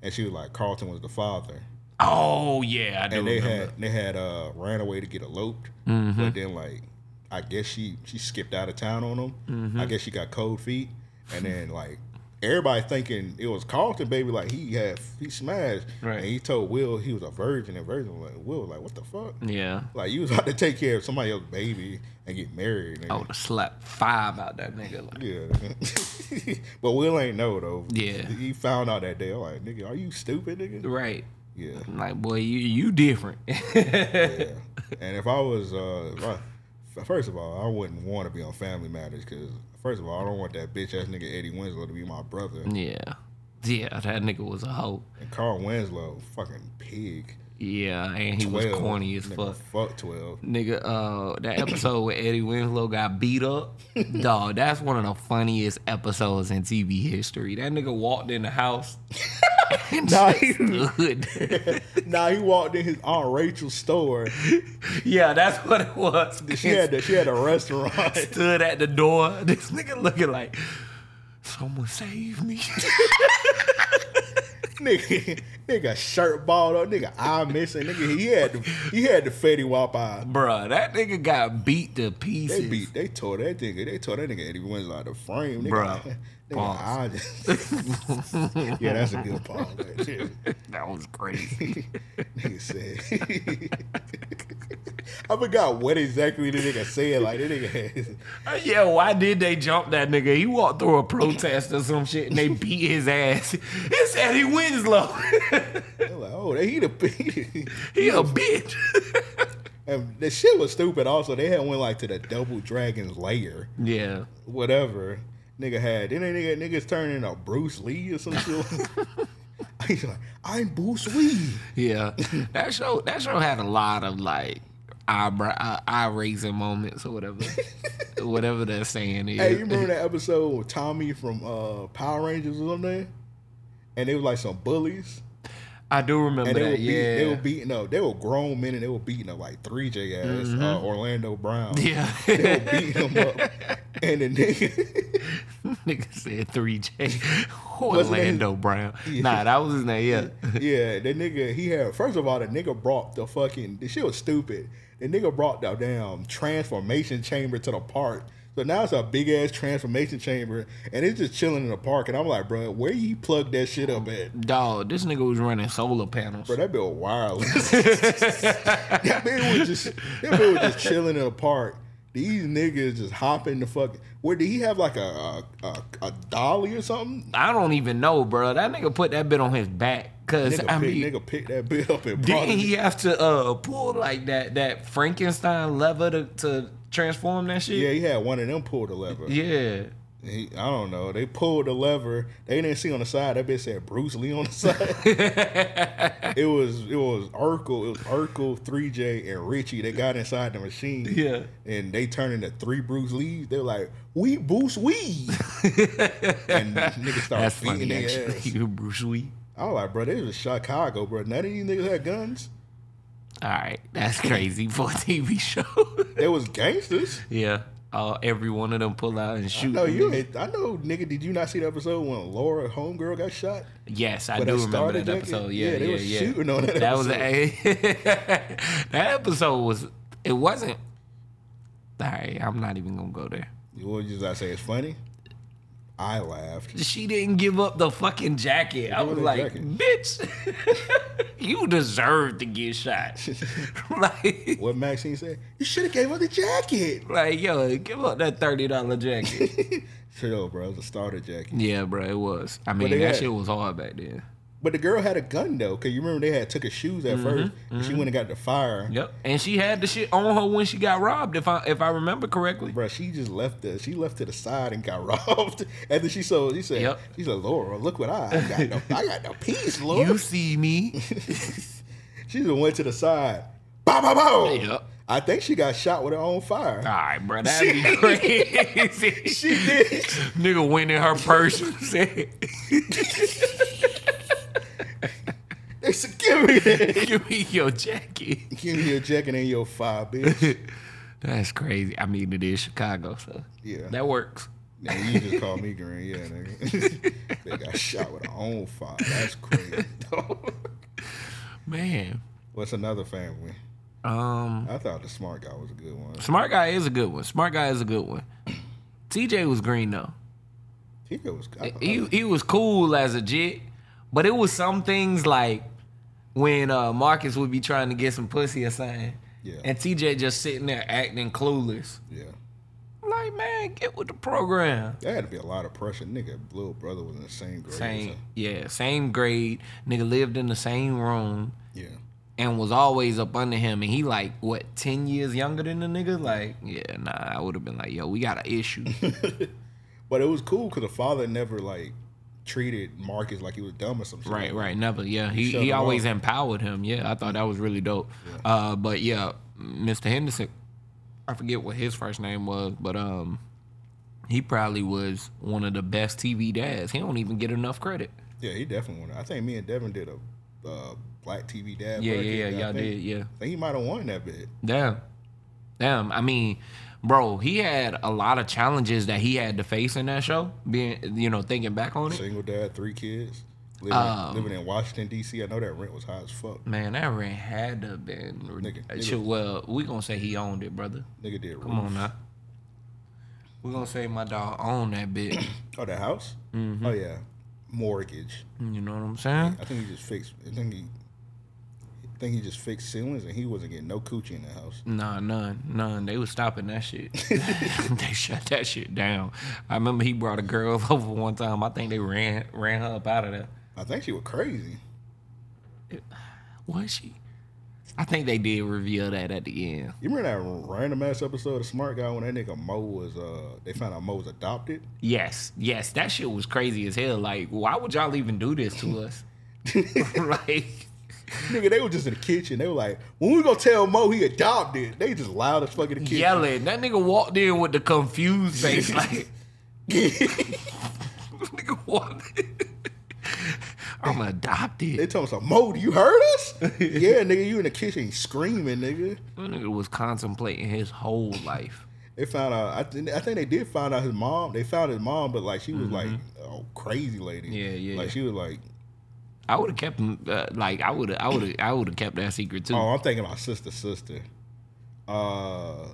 and she was like Carlton was the father, Oh yeah, I do and they remember. had they had uh, ran away to get eloped, Mm-hmm. but then like I guess she she skipped out of town on them. Mm-hmm. I guess she got cold feet, and then like. Everybody thinking it was Carlton, baby. Like he had, he smashed, Right. and he told Will he was a virgin. And Virgin was like, Will, was like, what the fuck? yeah. Like you was about to take care of somebody else's baby and get married. I nigga. would have slapped five out that nigga. Like, Yeah. but Will ain't know though. Yeah. He found out that day. I'm like, nigga, are you stupid, nigga? right. Yeah. Like, boy, you you different. yeah. And if I was, uh, if I, first of all, I wouldn't want to be on Family Matters because, first of all, I don't want that bitch ass nigga Eddie Winslow to be my brother. yeah. Yeah, that nigga was a hoe. And Carl Winslow, fucking pig. Yeah, and he was 12. corny as Nigga, fuck. Fuck 12. Nigga, uh, that episode where Eddie Winslow got beat up, dog, that's one of the funniest episodes in TV history. That nigga walked in the house and Nah, he- stood. nah, he walked in his Aunt Rachel's store. yeah, that's what it was. She had the, she had a restaurant. stood at the door. This nigga looking like, someone save me. nigga, nigga shirt balled up, nigga eye missing, nigga. He had the he had the Fetty Wap eye. Bruh, that nigga got beat to pieces. They beat, they tore that nigga, they tore that nigga Eddie Winslow out of the frame, nigga. Bruh. Nigga, just, yeah, that's a good pause. Right. That was crazy. nigga said, I forgot what exactly the nigga said. Like that nigga, had, uh, yeah, why did they jump that nigga? He walked through a protest or some shit and they beat his ass. It's Eddie Winslow. Like, oh, they he the he a bitch. and the shit was stupid. Also, they had went like to the Double Dragon's lair. yeah. whatever nigga had. Then that nigga niggas turning into Bruce Lee or some shit. He's like, I'm Bruce Lee. Yeah. That show that show had a lot of like eyebrow uh, eye raising moments or whatever. whatever that saying is. Hey, you remember that episode with Tommy from uh, Power Rangers or something? And they were like some bullies. I do remember And they were, that, beat, yeah. they were beating up. They were grown men and they were beating up like 3J ass uh, Orlando Brown. Mm-hmm. yeah. They were beating him up. And the nigga, Nigga said 3J. Wasn't it Orlando Brown. Nah, that was his name, yeah. yeah, the nigga, he had, first of all, the nigga brought the fucking, the shit was stupid. The nigga brought the damn transformation chamber to the park. So now it's a big ass transformation chamber and it's just chilling in the park. And I'm like, bro, where you plug that shit up at? Dog, this nigga was running solar panels. Bro, that bill wireless. that man was just, that man was just chilling in the park. These niggas just hopping the fuck. Where did he have like a a, a, a dolly or something? I don't even know, bro. That nigga put that bit on his back. Cause Nigga, I pick, mean, nigga picked that bit up and brought didn't it. he have to uh pull like that that Frankenstein lever to, to transform that shit? Yeah, he had one of them pull the lever. Yeah. He, I don't know. They pulled the lever. They didn't see on the side. That bitch said Bruce Lee on the side. it was it was Urkel. It was Urkel, 3J, and Richie. They got inside the machine. Yeah. And they turned into three Bruce Lees. They were like, we Bruce Lee. and niggas started That's funny, their ass. Bruce Lee. I was like, bro, they was Chicago, bro. None of these niggas had guns. All right, that's crazy for a TV show. They was gangsters. yeah, uh, every one of them pull out and shoot. No, you. ain't- I know, nigga. Did you not see the episode when Laura Homegirl got shot? Yes, I do remember that jacket? episode. Yeah, Yeah, they yeah, was yeah. shooting on that That was a, that episode was. It wasn't. All right, I'm not even gonna go there. You What did I say? It's funny. I laughed. She didn't give up the fucking jacket. I was like, jacket. bitch, you deserve to get shot. like, What Maxine said? You should have gave up the jacket. like, yo, give up that thirty dollar jacket. Shut up, bro. It was a starter jacket. yeah, bro, it was. I mean, that had- shit was hard back then. But the girl had a gun though, cause you remember they had took her shoes at mm-hmm, 1st and she mm-hmm. went and got the fire. Yep. And she had the shit on her when she got robbed, if I if I remember correctly. bro, she just left the she left to the side and got robbed. And then she saw she said Yep. she said, Laura, look what I, I got. No, I got no peace, Laura. You see me. she just went to the side. Bow, bow, bow. Yep. I think she got shot with her own fire. All right, bro, that'd be crazy. She did. Nigga went in her purse and said, They said, give me. "Give me your jacket." Give me your jacket and your fire, bitch. That's crazy. I mean, it is Chicago, so Yeah. that works. Now you just call me green, yeah, nigga. they got shot with their own fire. That's crazy. Man, What's another family? um, I thought the smart guy was a good one. smart guy is a good one. Smart guy is a good one. TJ was green though. He was. I, He he was cool as a jit, but it was some things like when uh, Marcus would be trying to get some pussy or something, Yeah. and TJ just sitting there acting clueless. yeah. Like, man, get with the program. There had to be a lot of pressure. Nigga, little brother was in the same grade. Same, yeah, same grade. Nigga lived in the same room yeah. and was always up under him. And he like what ten years younger than the nigga. Like, yeah, nah, I would have been like, yo, we got an issue. But it was cool because the father never like treated Marcus like he was dumb or something. right, right, never. Yeah, he shut he always up. empowered him. Yeah, I thought that was really dope. Uh, but yeah, Mr. Henderson, I forget what his first name was, but um, he probably was one of the best TV dads. He don't even get enough credit. Yeah, he definitely won. I think me and Devin did a uh, black TV dad. Yeah, yeah, yeah, y'all think- did, yeah. I think he might have won that bit. Damn. Damn. I mean, bro, he had a lot of challenges that he had to face in that show. Being, you know, thinking back on it. Single dad, three kids, living, Um, living in Washington D.C. I know that rent was high as fuck. Man, that rent had to have been. Nigga, nigga. Well, we gonna say he owned it, brother. Nigga did. Come on now. We gonna say my dog owned that bitch. Oh, that house. Mm-hmm. Oh yeah, mortgage. you know what I'm saying? I think he just fixed. I think he. I think he just fixed ceilings and he wasn't getting no coochie in the house. Nah, none, none. They was stopping that shit. they shut that shit down. I remember he brought a girl over one time. I think they ran ran her up out of there. I think she was crazy. Was she? I think they did reveal that at the end. You remember that random ass episode of Smart Guy when that nigga Mo was uh they found out Mo was adopted? Yes, yes, that shit was crazy as hell. Like, why would y'all even do this to us? like, Nigga, they were just in the kitchen. They were like, when we gonna tell Mo he adopted, they just loud as fuck in the kitchen. yelling. That nigga walked in with the confused face, like, nigga walked. in. I'm adopted. They told him something, Mo, do you heard us? yeah, nigga, you in the kitchen screaming, nigga. That nigga was contemplating his whole life. They found out. I, th- I think they did find out his mom. They found his mom, but like she was like a crazy lady. Mm-hmm. Yeah, yeah, Like she was like, I would have kept him. Uh, like, I would have. I would have. I would have kept that secret too. oh, I'm thinking about sister, sister. Uh,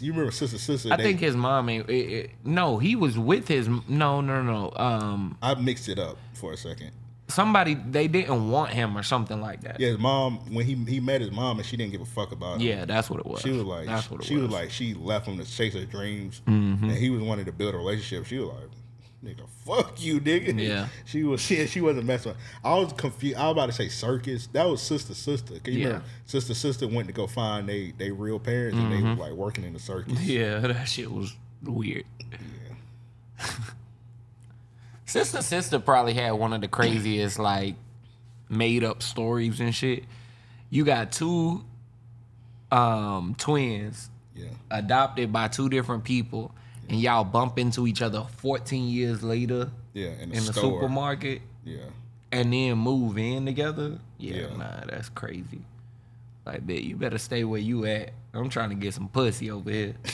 you remember sister, sister? I they- think his mom ain't. It, it, no, he was with his. No, no, no. Um, I mixed it up for a second. somebody they didn't want him or something like that. Yeah, his mom when he he met his mom and she didn't give a fuck about him. Yeah, that's what it was. She was like, that's what it she was. was. like, she left him to chase her dreams, Mm-hmm. and he was wanting to build a relationship. She was like, "Nigga, fuck you, nigga." Yeah. She was. She, she wasn't messing. With, I was confused. I was about to say circus. That was sister, sister. Cause you Yeah. remember, sister, sister went to go find they they real parents, and they was like working in the circus. Mm-hmm. yeah, that shit was weird. Yeah. Sister Sister probably had one of the craziest like made up stories and shit. You got two um twins Yeah. adopted by two different people and y'all bump into each other 14 years later Yeah, in the, in the supermarket Yeah. and then move in together. Yeah, Yeah. nah, that's crazy. Like, bet you better stay where you at. I'm trying to get some pussy over here.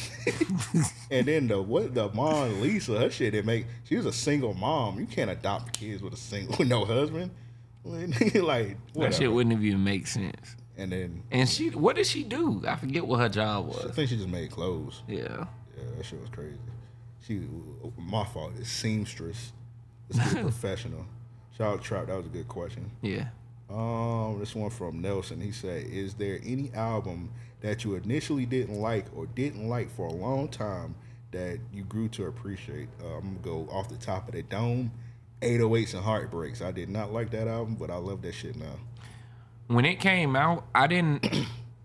And then the what the mom Lisa, her shit didn't make. She was a single mom. You can't adopt kids with a single with no husband. like That shit wouldn't even make sense. And then And she, what did she do? I forget what her job was. I think she just made clothes. Yeah. Yeah, that shit was crazy. She, my fault. It's seamstress. It's good professional. Shout out Trap. That was a good question. Yeah. Um, this one from Nelson. He said, "Is there any album that you initially didn't like or didn't like for a long time that you grew to appreciate?" Uh, I'm gonna go off the top of the dome. 808s and Heartbreaks. I did not like that album, but I love that shit now. when it came out, I didn't.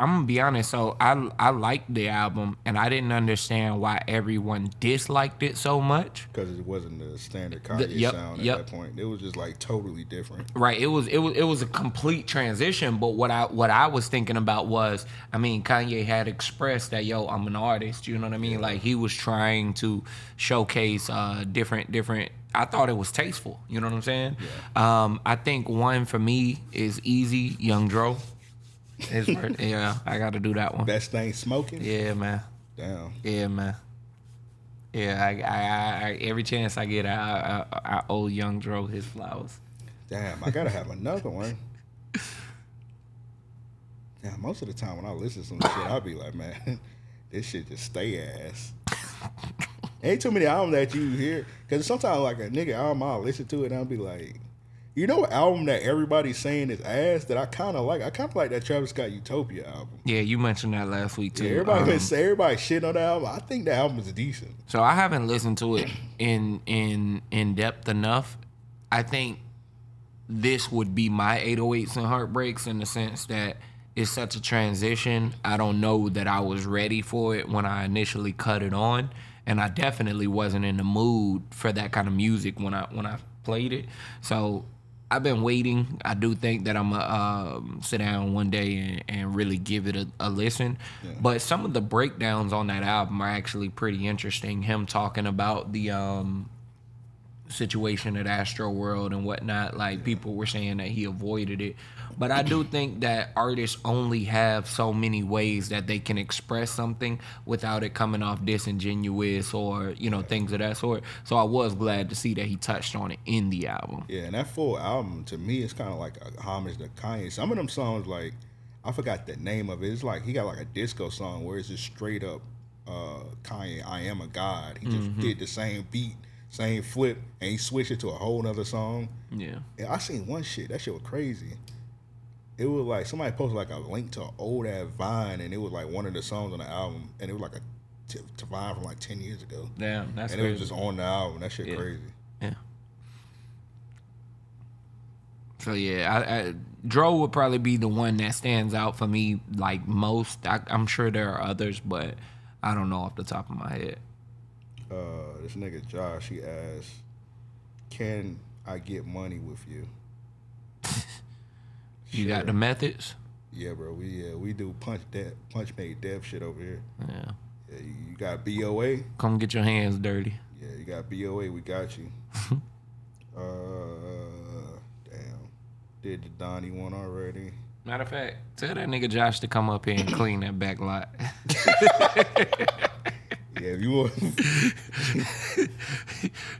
I'm gonna be honest. So I I liked the album, and I didn't understand why everyone disliked it so much. Because it wasn't the standard Kanye yep, sound at yep. that point. It was just like totally different. Right. It was it was it was a complete transition. But what I what I was thinking about was, I mean, Kanye had expressed that yo, I'm an artist. You know what I mean? Like he was trying to showcase uh, different different. I thought it was tasteful. You know what I'm saying? Um, I think one for me is Easy Young Dro. His word- yeah, I got to do that one. Best thing smoking? Yeah, man. Damn. Yeah, man. Yeah, I, I, I, I every chance I get, I, I, I owe Young Dro his flowers. Damn, I gotta have another one. Yeah, most of the time when I listen to some shit, I'll be like, man, this shit just stay ass. Ain't too many albums that you hear, because sometimes like a nigga album, I'll listen to it and I'll be like, you know, album that everybody's saying is ass that I kind of like. I kind of like that Travis Scott Utopia album. Yeah, you mentioned that last week too. Yeah, everybody Um, been say everybody shit on that album. I think the album is decent. so I haven't listened to it in in in depth enough. I think this would be my 808s and heartbreaks in the sense that it's such a transition. I don't know that I was ready for it when I initially cut it on, and I definitely wasn't in the mood for that kind of music when I when I played it. So I've been waiting. I do think that I'm gonna um, sit down one day and, and really give it a, a listen. But some of the breakdowns on that album are actually pretty interesting. Him talking about the um, situation at Astroworld and whatnot. Like people were saying that he avoided it. But I do think that artists only have so many ways that they can express something without it coming off disingenuous or, you know, things of that sort. So I was glad to see that he touched on it in the album. Yeah, and that full album to me is kind of like a homage to Kanye. Some of them songs, like I forgot the name of it. It's like he got like a disco song where it's just straight up uh, Kanye. I am a god. He just did the same beat, same flip, and he switched it to a whole nother song. Yeah. Yeah, I seen one shit. That shit was crazy. It was like somebody posted like a link to an old ass Vine, and it was like one of the songs on the album, and it was like a t- to Vine from like ten years ago, Damn, that's and it was just on the album. That shit Yeah. crazy. Yeah. So yeah, I, I, Dro would probably be the one that stands out for me like most. I, I'm sure there are others, but I don't know off the top of my head. Uh, this nigga Josh, he asked, "Can I get money with you?" You got the methods. Yeah, bro. We yeah we do punch death, punch made death shit over here. Yeah, Yeah, you, you got BOA. come get your hands dirty. Yeah, you got BOA. We got you. uh, damn. Did the Donnie one already? Matter of fact, tell that nigga Josh to come up here and clean that back lot. Yeah, if you want.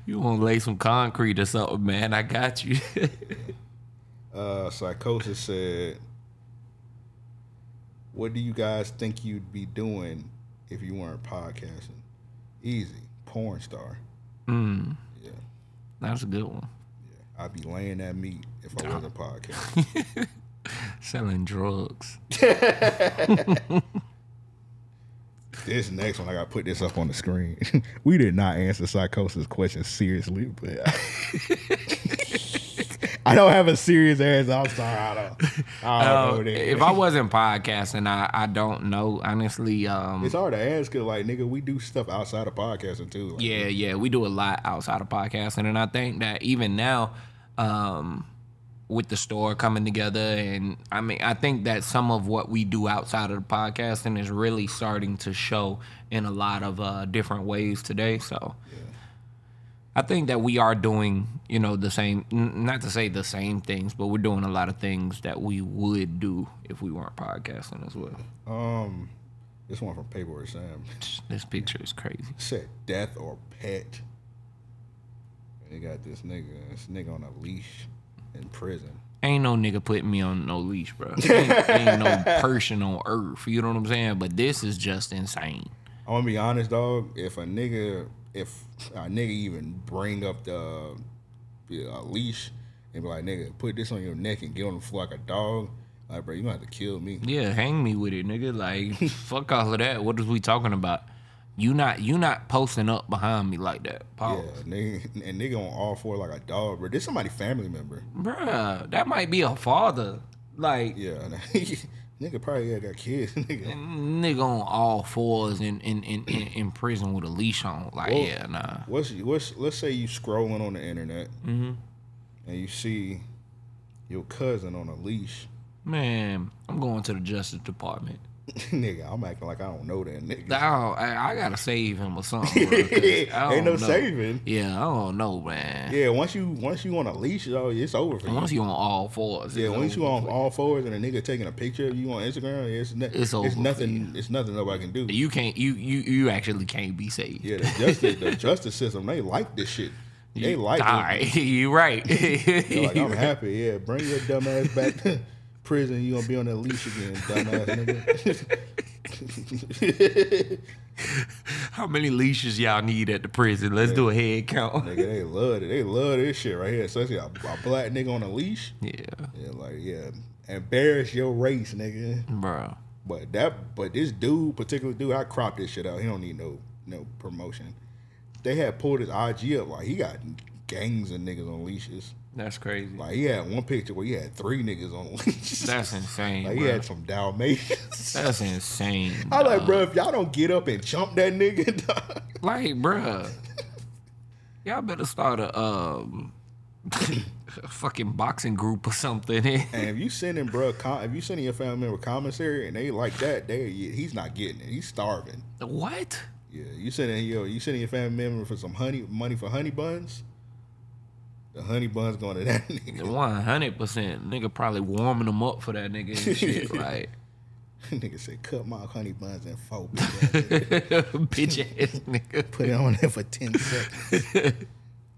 you want to lay some concrete or something, man? I got you. uh, Psychosis said, "What do you guys think you'd be doing if you weren't podcasting?" Easy, porn star. mm, Yeah, that's a good one. yeah. I'd be laying that meat if I wasn't podcasting. Selling drugs. This next one, I gotta put this up on the screen. we did not answer psychosis question seriously, but I don't have a serious answer. I'm sorry. I don't. I don't Uh, know that. if I wasn't podcasting, I, I don't know. Honestly, um, it's hard to ask because, like, nigga, we do stuff outside of podcasting too. Like, yeah, yeah, we do a lot outside of podcasting, and I think that even now, um, with the store coming together, and I mean, I think that some of what we do outside of the podcasting is really starting to show in a lot of uh, different ways today. So. I think that we are doing, you know, the same. n- Not to say the same things, but we're doing a lot of things that we would do if we weren't podcasting as well. Um, this one from Paperwork Sam This picture is crazy. said death or pet. And they got this nigga, this nigga on a leash in prison. Ain't no nigga putting me on no leash, bro. Ain't, ain't no person on earth. You know what I'm saying? But this is just insane. I want to be honest, dog. If a nigga, if a nigga even bring up the uh, leash and be like, nigga, put this on your neck and get on the floor like a dog, like, bro, you gonna have to kill me. Yeah, hang me with it, nigga. Like, fuck all of that. What is we talking about? You not you not posting up behind me like that. Pause. Yeah, nigga, and nigga on all four like a dog, bro. This somebody family member. Bruh, that might be a father. Like Yeah, nigga probably got kids. nigga. nigga on all fours in in, in, in, in prison with a leash on. Like, Well, yeah, nah. What's what's let's say you scrolling on the internet Mm-hmm. and you see your cousin on a leash. Man, I'm going to the Justice Department. nigga, I'm acting like I don't know that nigga. I, I, I gotta save him or something. Bro, Ain't no know. saving. Yeah, I don't know, man. Yeah, once you once you on a leash, oh, it's over for you. Once you on all fours, Yeah, once you on all fours and a nigga taking a picture of you on Instagram, it's ne- It's it's, nothing. It's nothing nobody can do. You can't. You you you actually can't be saved. Yeah, the justice, the justice system, they like this shit. They like All right, you right. Like, I'm happy. Yeah, bring your dumb ass back prison. You gonna be on that leash again, dumbass nigga. How many leashes y'all need at the prison? Let's do a head count. nigga, they love it. They love this shit right here. Especially a, a black nigga on a leash. Yeah, Yeah, like yeah, embarrass your race, nigga. bro. But that, but this dude, particular dude, I cropped this shit out. He don't need no no promotion. They had pulled his IG up like he got gangs of niggas on leashes. That's crazy. Like he had one picture where he had three niggas on leashes. That's insane. like he bro. had some Dalmatians. That's insane. I like, dog. bro, if y'all don't get up and jump that nigga, dog. Like, bruh, y'all better start a um, a fucking boxing group or something. and if you sending bro, com- if you sending your family member commissary and they like that, they he's not getting it. He's starving. what? Yeah, you sending your you sending your family member for some honey money for honey buns. The honey buns going to that nigga. One hundred percent. Nigga probably warming them up for that nigga and shit. Like, nigga said, cut my honey buns in four. bitch." bitch ass nigga. Put it on there for ten seconds.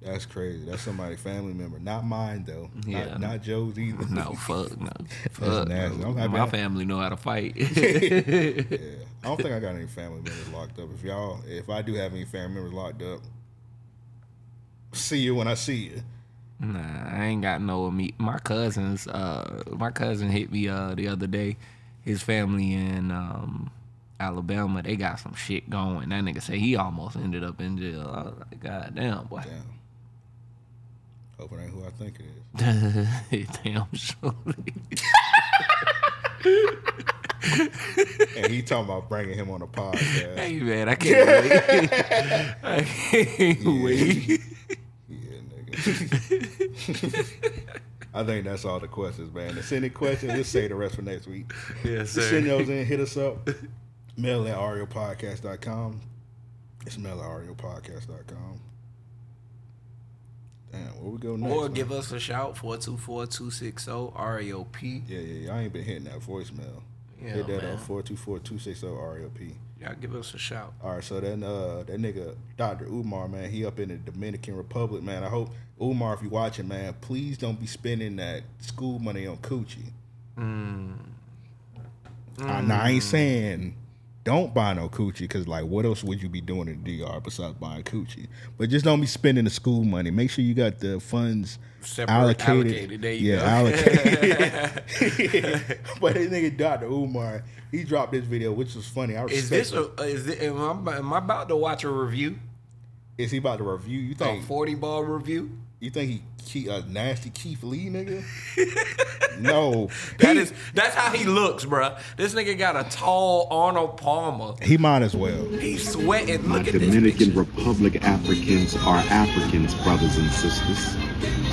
That's crazy. That's somebody's family member, not mine though. Yeah. Not, not Joe's either. No, fuck, no, fuck. no. My family know how to fight. Yeah. I don't think I got any family members locked up. If y'all, if I do have any family members locked up, see you when I see you. Nah, I ain't got no me. My cousins, uh, my cousin hit me uh the other day. His family in um Alabama, they got some shit going. That nigga say he almost ended up in jail. I was like, God damn, boy. Damn. Hope it ain't who I think it is. damn, surely. And he talking about bringing him on the podcast. hey man, I can't wait. I can't wait. Yeah, nigga. I think that's all the questions, man. Send any questions, we'll say the rest for next week. Yes, Just send those in, hit us up. Mail at raopodcast.com. It's mail at raopodcast.com. Damn, where we go next? Or man? give us a shout 424-260-RAOP. Yeah, yeah, yeah. I ain't been hitting that voicemail. Yeah, Hit that man. up 424-260-RAOP. Y'all give us a shout. All right, so then uh that nigga Dr. Umar, man, he up in the Dominican Republic, man. I hope Umar, if you watching, man, please don't be spending that school money on coochie. Mm. I, now, I ain't saying don't buy no coochie because like what else would you be doing in the DR besides buying coochie? But just don't be spending the school money. Make sure you got the funds Separate- allocated. allocated. There you yeah, go. allocated. but this nigga Dr. Umar, he dropped this video, which was funny. I Is this a, uh, is it, am, I, am I about to watch a review? Is he about to review? You A think? 40 ball review? You think he, he a nasty Keith Lee nigga? no, That he, is that's how he looks, bruh. This nigga got a tall Arnold Palmer. he might as well. He's sweating. My Look at Dominican picture. Republic Africans are Africans, brothers and sisters.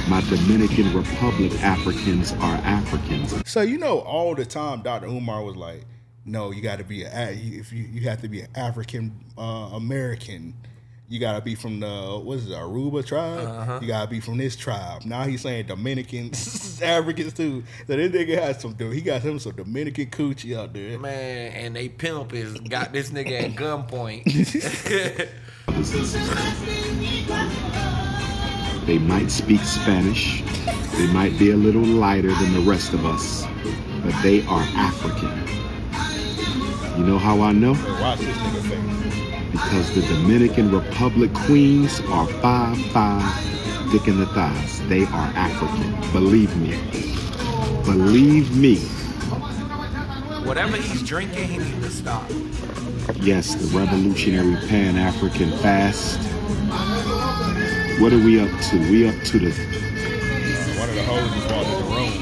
My Dominican Republic Africans are Africans. So you know, all the time, Dr. Umar was like, "No, you got to be a if you you have to be an African uh, American." You gotta be from the what is it, Yoruba tribe. Uh-huh. You gotta be from this tribe. Now he's saying Dominicans, Africans too. So this nigga has some dude. He got him some Dominican coochie out there. Man, and they pimp is got this nigga at gunpoint. brothers and sisters. They might speak Spanish. They might be a little lighter than the rest of us, but they are African. You know how I know? Watch this nigga face. Because the Dominican Republic queens are five five, dick in the thighs. They are African. Believe me. Believe me. Whatever he's drinking, he needs to stop. Yes, the revolutionary Pan African fast. What are we up to? We up to the One of the hoes just walked in the room.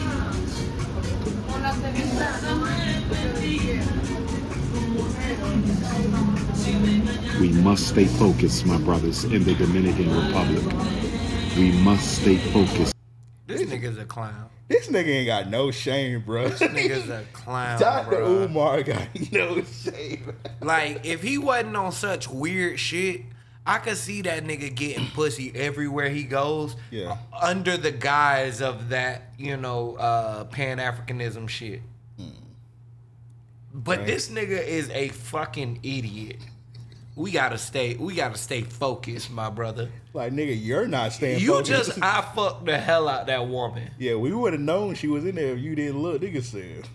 We must stay focused, my brothers, in the Dominican Republic. We must stay focused. This nigga's a clown. This nigga ain't got no shame, bro. This nigga's a clown, Dr. bro. Umar got no shame. Like, if he wasn't on such weird shit, I could see that nigga getting pussy everywhere he goes. Yeah. Under the guise of that, you know, uh, Pan Africanism shit. But Right. this nigga is a fucking idiot. We gotta stay. We gotta stay focused, my brother. Like, nigga, you're not staying You focused. just I fucked the hell out that woman. Yeah, we would have known she was in there if you didn't look. Nigga said,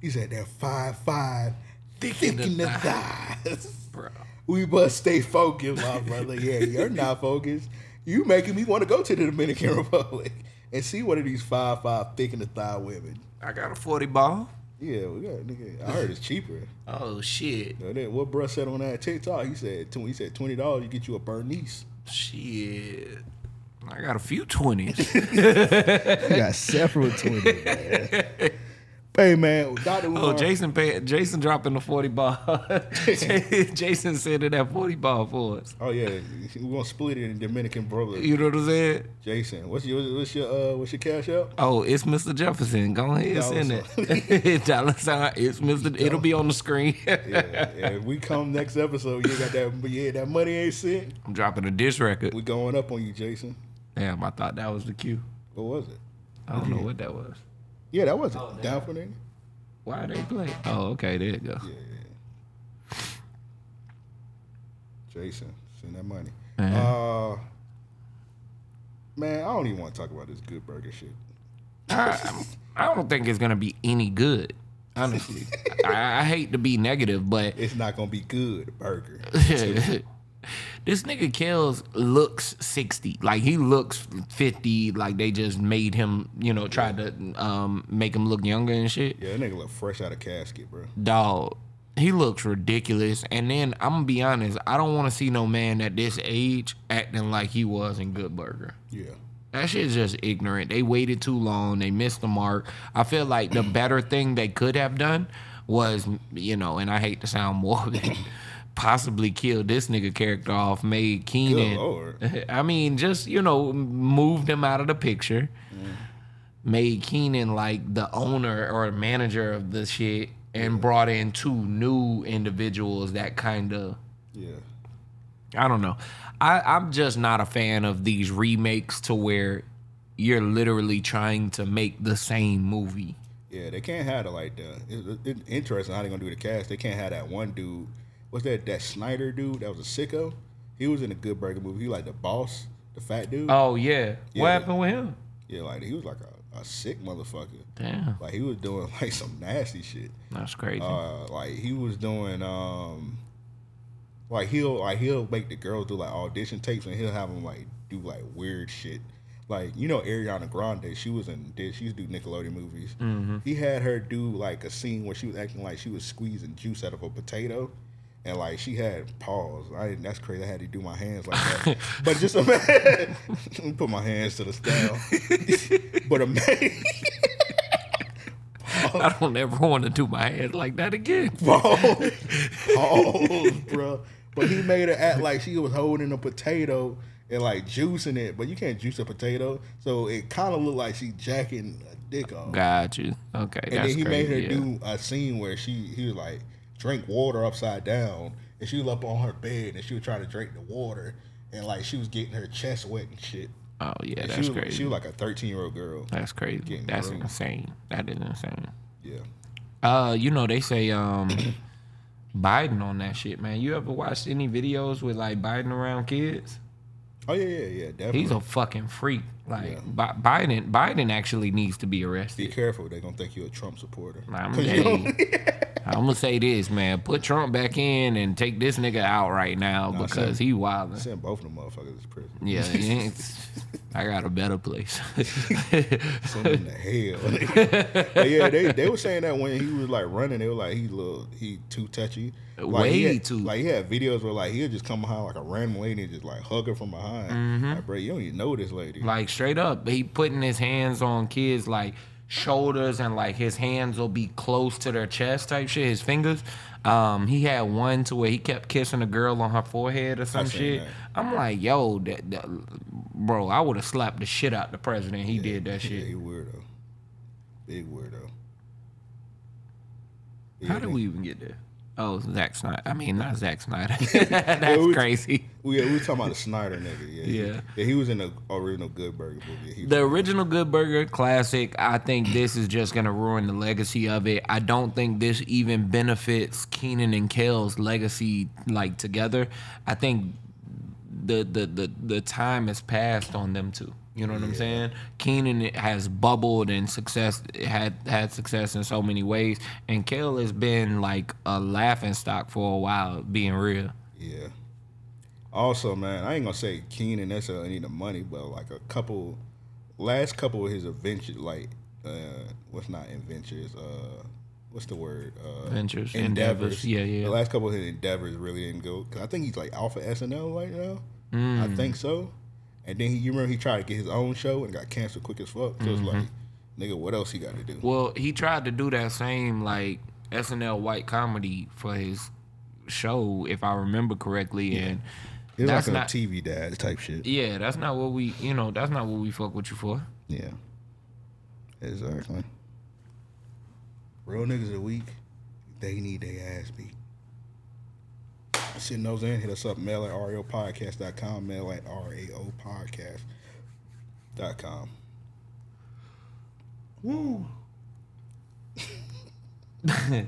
he said that five five, thick, in the in the thigh." thighs. Bro. We must stay focused, my brother. Yeah, you're not focused. You making me want to go to the Dominican Republic and see one of these five five thick in the thigh women. I got a 40 ball. Yeah, we got nigga. I heard it's cheaper. Oh shit. You know, then what bruh said on that TikTok? He said tw- he said twenty dollars you get you a Bernice. Shit. I got a few 20s. You got several twenty. Man. hey man, Doctor Oh, Jason pay, Jason dropping the 40 ball. Jason said it that 40 ball for us. Oh yeah, we gonna split it in Dominican Republic. You know what I'm saying? Jason, what's your what's your uh what's your cash out? Oh, it's Mr. Jefferson. Go ahead, Dollar send it. Dollar sign. It's Mr. It'll be on the screen. Yeah, yeah. If we come next episode, you got that yeah, that money ain't sent. I'm dropping a dish record. We going up on you, Jason. Damn, I thought that was the cue. What was it? I don't know what that was. Yeah, that was it. Down for nigga. Why they play? Oh, okay, there you go. Yeah, Jason, send that money. Uh-huh. Uh man, I don't even want to talk about this good burger shit. I, I don't think it's gonna be any good. Honestly, I, I hate to be negative, but It's not gonna be good burger. this nigga Kel's looks 60. Like he looks 50. Like they just made him, you know, tried to um, make him look younger and shit. Yeah, that nigga look fresh out of casket, bro. Dog, he looks ridiculous. And then I'm gonna be honest, I don't want to see no man at this age acting like he was in Good Burger. Yeah. That shit's just ignorant. They waited too long. They missed the mark. I feel like the better thing they could have done was, you know, and I hate to sound morbid, possibly kill this nigga character off, made Keenan. I mean, just you know, moved him out of the picture, mm. made Keenan like the owner or manager of the shit, and brought in two new individuals that kind of Yeah. I don't know. I, I'm just not a fan of these remakes to where you're literally trying to make the same movie. Yeah, they can't have it like that. It's it's interesting how they're gonna do the cast. They can't have that one dude. What's that? That Schneider dude that was a sicko. He was in a Good Burger movie. He like the boss, the fat dude. Oh yeah, Yeah. what happened with him? Yeah, like he was like a, a sick motherfucker. Damn, Like he was doing like some nasty shit. that's crazy. Uh, like he was doing um, like he'll like he'll make the girls do like audition tapes and he'll have them like do like weird shit. Like you know Ariana Grande, she was in did she used to do Nickelodeon movies. He had her do like a scene where she was acting like she was squeezing juice out of a potato. And like she had paws, I didn't, that's crazy. I had to do my hands like that. but just imagine, let me put my hands to the style. but imagine, I don't ever want to do my head like that again. Pause. Pause, bro. But he made her act like she was holding a potato and like juicing it, but you can't juice a potato, so it kind of looked like she jacking a dick off. Got you. Okay, and then he crazy. made her yeah. do a scene where she he was like drink water upside down, and she was up on her bed and she was trying to drink the water, and like she was getting her chest wet and shit. Oh yeah, And that's she was, crazy. She was like a thirteen year old girl. that's crazy. That's groomed. insane. That is insane. Yeah. Uh, you know they say um, Biden on that shit, man. You ever watched any videos with like Biden around kids? Oh yeah, yeah, yeah. Definitely. He's a fucking freak. Like Yeah. Bi- Biden, Biden actually needs to be arrested. Be careful, they're gonna think you're a Trump supporter. I'm gonna, you don't- I'm gonna say this, man. Put Trump back in and take this nigga out right now Nah, because send- he wildin'. Send both of them motherfuckers to prison. Yeah, he ain't- I got a better place. Send them to hell. Yeah, they, they were saying that when he was like running, they were like he little he too touchy. Like, Way had- too. Like he had videos where like he'd just come behind like a random lady and just like hug her from behind. Like, bro, you don't even know this lady. Mm-hmm. like straight up, But he putting his hands on kids like shoulders and like his hands will be close to their chest type shit. His fingers. Um, he had one to where he kept kissing a girl on her forehead or some shit. that. I'm like, yo, that, that- bro, I would have slapped the shit out the president. He did that Yeah, shit. he weirdo. Big weirdo. How did we even get there? Oh, Zack Snyder. I mean, not Zack Snyder. Yeah, That's we- crazy. We, we were talking about the Schneider nigga. Yeah, he- Yeah. yeah. He was in the original Good Burger movie. He The original Good Burger classic, I think this is just gonna ruin the legacy of it. I don't think this even benefits Keenan and Kel's legacy like together. I think the the the, the time has passed on them two. You know what I'm saying? Keenan has bubbled and success had had success in so many ways, and Kel has been like a laughing stock for a while, being real. Yeah. Also, man, I ain't gonna say Keenan necessarily need the money, but like a couple, last couple of his adventures, like uh, what's not adventures, uh, what's the word? Uh, Ventures, endeavors. Yeah, yeah. The last couple of his endeavors really didn't go. Cause I think he's like Alpha SNL right now. Mm. I think so. And then he, you remember he tried to get his own show and got canceled quick as fuck. So it's Mm-hmm. like, nigga, what else he got to do? Well, he tried to do that same like SNL white comedy for his show, if I remember correctly, and It was that's like a not. TV dad type shit. yeah, that's not what we. You know, that's not what we fuck with you for. Yeah. Exactly. Real niggas are weak. they need their ass beat. Send those in, hit us up, mail at raopodcast.com, mail at raopodcast.com. Woo! he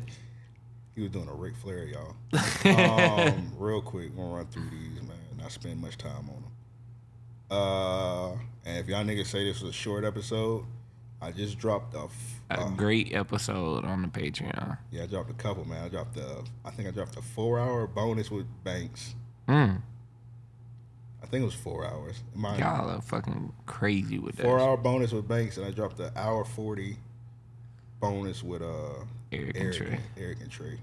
was doing a Ric Flair, y'all. um, real quick, gonna run through these, man. Not spend much time on them. Uh, and if y'all niggas say this was a short episode, I just dropped a, A uh, great episode on the Patreon. yeah, I dropped a couple, man. I dropped the, I think I dropped a four hour bonus with Banks. Mm, I think it was four hours. My y'all are fucking crazy with that. four hour bonus with Banks, and I dropped the hour forty bonus with uh Eric and Trey. Eric and Trey.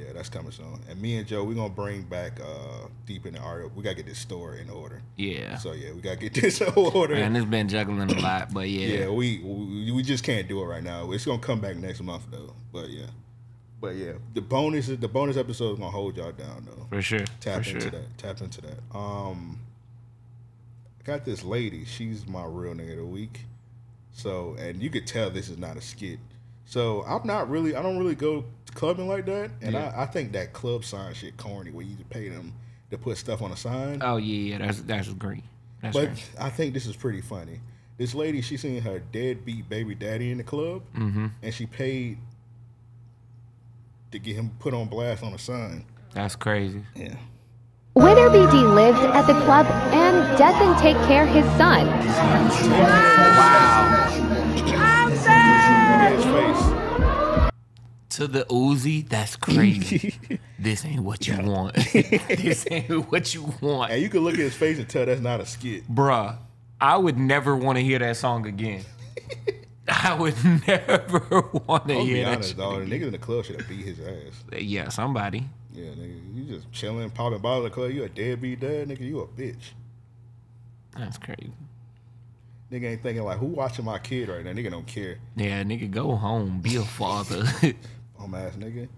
Yeah, that's coming soon. And me and Joe, we're gonna bring back uh deep in the art. We gotta get this store in order. Yeah. So yeah, we gotta get this in order. Man, it's been juggling a lot, but yeah. Yeah, we, we we just can't do it right now. It's gonna come back next month though. But yeah, but yeah, the bonus the bonus episode is gonna hold y'all down though. For sure. Tap for into sure. that. Tap into that. Um, I got this lady. She's my real nigga of the week. So, and you could tell this is not a skit. So I'm not really. I don't really go clubbing like that. And Yeah. I, I think that club sign shit corny, where you pay them to put stuff on a sign. Oh yeah, yeah, that's that's great. That's But great. I think this is pretty funny. This lady, she seen her deadbeat baby daddy in the club, Mm-hmm. and she paid to get him put on blast on a sign. That's crazy. Yeah. Winner BD lives at the club and doesn't take care of his son. His face. To the Uzi, that's crazy. this ain't what you want. this ain't what you want. And you can look at his face and tell that's not a skit. Bruh, I would never want to hear that song again. I would never want to I'll be hear that honest, shit dog. The again. niggas in the club should have beat his ass. Yeah, somebody. Yeah, nigga, you just chilling, popping bottles in the club. You a deadbeat dad, nigga. You a bitch. That's crazy. Nigga ain't thinking like, who watching my kid right now? Nigga don't care. Yeah, nigga, go home. Be a father. Bum ass nigga.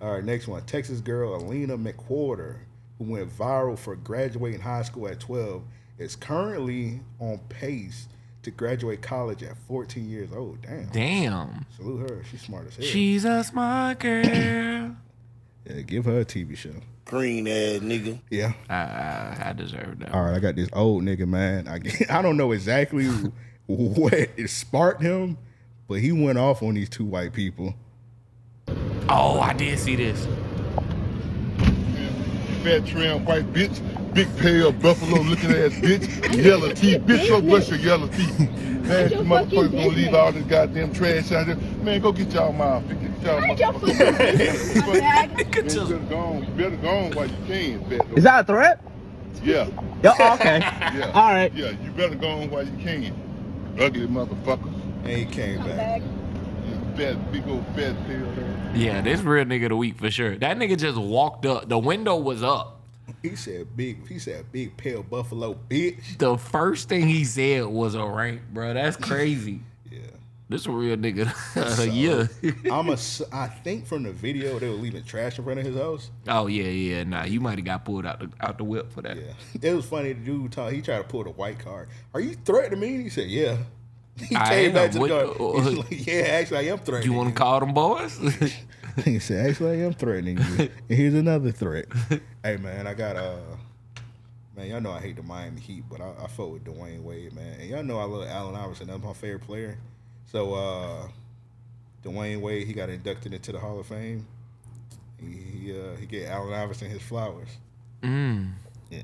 All right, next one. Texas girl Alina McWhorter, who went viral for graduating high school at 12, is currently on pace to graduate college at 14 years old. Damn. Damn. Salute her. She's smart as hell. She's a smart girl. yeah, give her a TV show. Green ass nigga. Yeah. I, I, I deserve that. All right, I got this old nigga, man. I, I don't know exactly what it sparked him, but he went off on these two white people. Oh, I did see this. Fat trim white bitch. big pale buffalo looking ass bitch, yellow teeth. Bitch, go brush your yellow teeth. Man, you motherfuckers gonna leave all this goddamn trash out there. Man, go get y'all mouth. Get y'all motherfuckers. Man, you better go on. You better go on while you can, fat Is that a threat? Yeah. Yeah, oh, okay. Yeah. All right. Yeah, you better go on while you can. Ugly motherfucker. And he came back. You fat, big old fat tail there. Yeah, this real nigga of the week for sure. That nigga just walked up. The window was up. He said big. He said big pale buffalo bitch. The first thing he said was a rank, bro. That's crazy. Yeah. This a real nigga. Yeah. I'm a. I think from the video they were leaving trash in front of his house. Oh yeah, yeah. Nah, you might have got pulled out the out the whip for that. Yeah. It was funny. The dude talk, he tried to pull the white card. Are you threatening me? He said, yeah. He I came back to the What- car. He's like, yeah, actually, I am threatening. You want to call them boys? He said, actually, I am threatening you. and here's another threat. hey, man, I got, uh, man, y'all know I hate the Miami Heat, but I, I fuck with Dwyane Wade, man. And y'all know I love Allen Iverson. That's my favorite player. So, uh, Dwyane Wade, he got inducted into the Hall of Fame. He, he, uh, he gave Allen Iverson his flowers. mm. Yeah.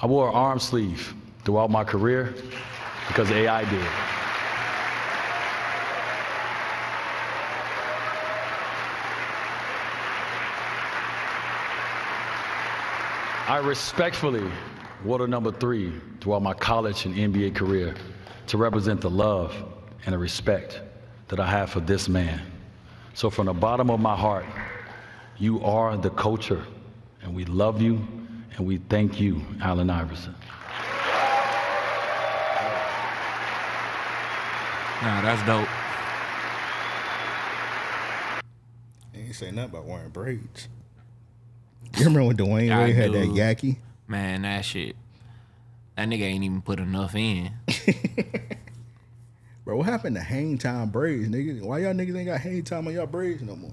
I wore an arm sleeve throughout my career because AI did. I respectfully the number three throughout my college and NBA career to represent the love and the respect that I have for this man. So, from the bottom of my heart, you are the culture, and we love you and we thank you, Allen Iverson. Nah, that's dope. He ain't say nothing about wearing braids. You remember when Dwyane Wade had that yaki? Man, that shit. That nigga ain't even put enough in. Bro, what happened to hang time braids, nigga? Why y'all niggas ain't got hang time on y'all braids no more?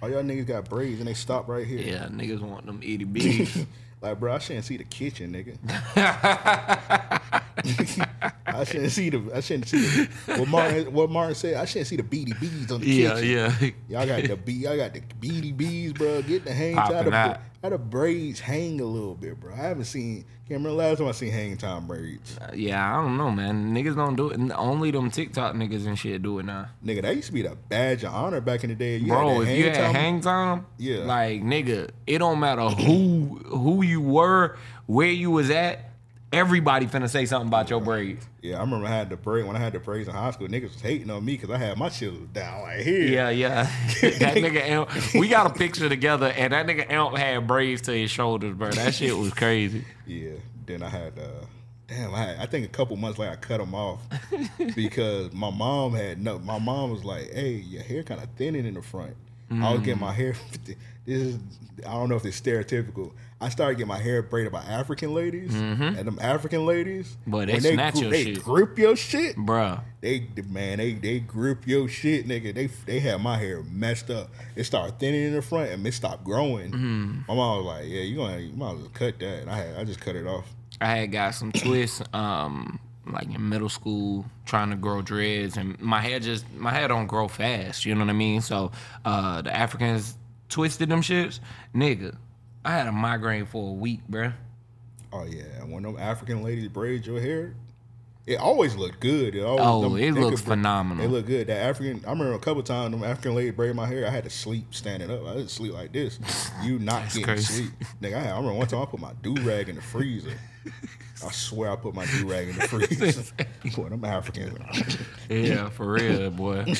All y'all niggas got braids and they stop right here. Yeah, niggas want them itty bitties. like, bro, I shouldn't see the kitchen, nigga. I shouldn't see the. I shouldn't see the, what Martin. What Martin said. I shouldn't see the beady bees on the Yeah, kitchen. yeah. Y'all got the be. Y'all got the beady bees, bro. Get the hang Popping time. How the, out. how the braids hang a little bit, bro. I haven't seen. Can't remember the last time I seen hang time braids. Uh, yeah, I don't know, man. Niggas don't do it. Only them TikTok niggas and shit do it now. Nigga, that used to be the badge of honor back in the day. You Bro, had that if you had time- hang time, Yeah. like nigga, it don't matter who who you were, where you was at. Everybody finna say something about your braids. Yeah, I remember I had the braid when I had the braids in high school. Niggas was hating on me because I had my shit down like here. Yeah, yeah. that nigga Amp, we got a picture together, and that nigga Amp had braids to his shoulders, bro. That shit was crazy. Yeah. Then I had uh damn, I had, I think a couple months later I cut them off because my mom had no my mom was like, Hey, your hair kinda thinning in the front. I was getting Mm. my hair this is I don't know if it's stereotypical. I started getting my hair braided by African ladies. Mhm. And them African ladies, But they snatch your they shit. grip your shit. Bruh. They man, they they grip your shit, nigga. They they had my hair messed up. It started thinning in the front and it stopped growing. Mhm. My mom was like, "Yeah, you gonna you might as well cut that." And I had I just cut it off. I had got some twists, um, like in middle school, trying to grow dreads, and my hair just my hair don't grow fast. You know what I mean? So uh, the Africans twisted them shits, nigga. I had a migraine for a week, bruh. Oh yeah, when them African ladies braid your hair, it always looked good. It always, Oh, them- it looks could- phenomenal. It looked good. That African, I remember a couple times them African lady braid my hair. I had to sleep standing up. I didn't sleep like this. You not That's getting crazy. sleep, nigga. I, had, I remember one time I put my do rag in the freezer. I swear I put my do rag in the freezer. Boy, them Africans. Yeah, for real, boy.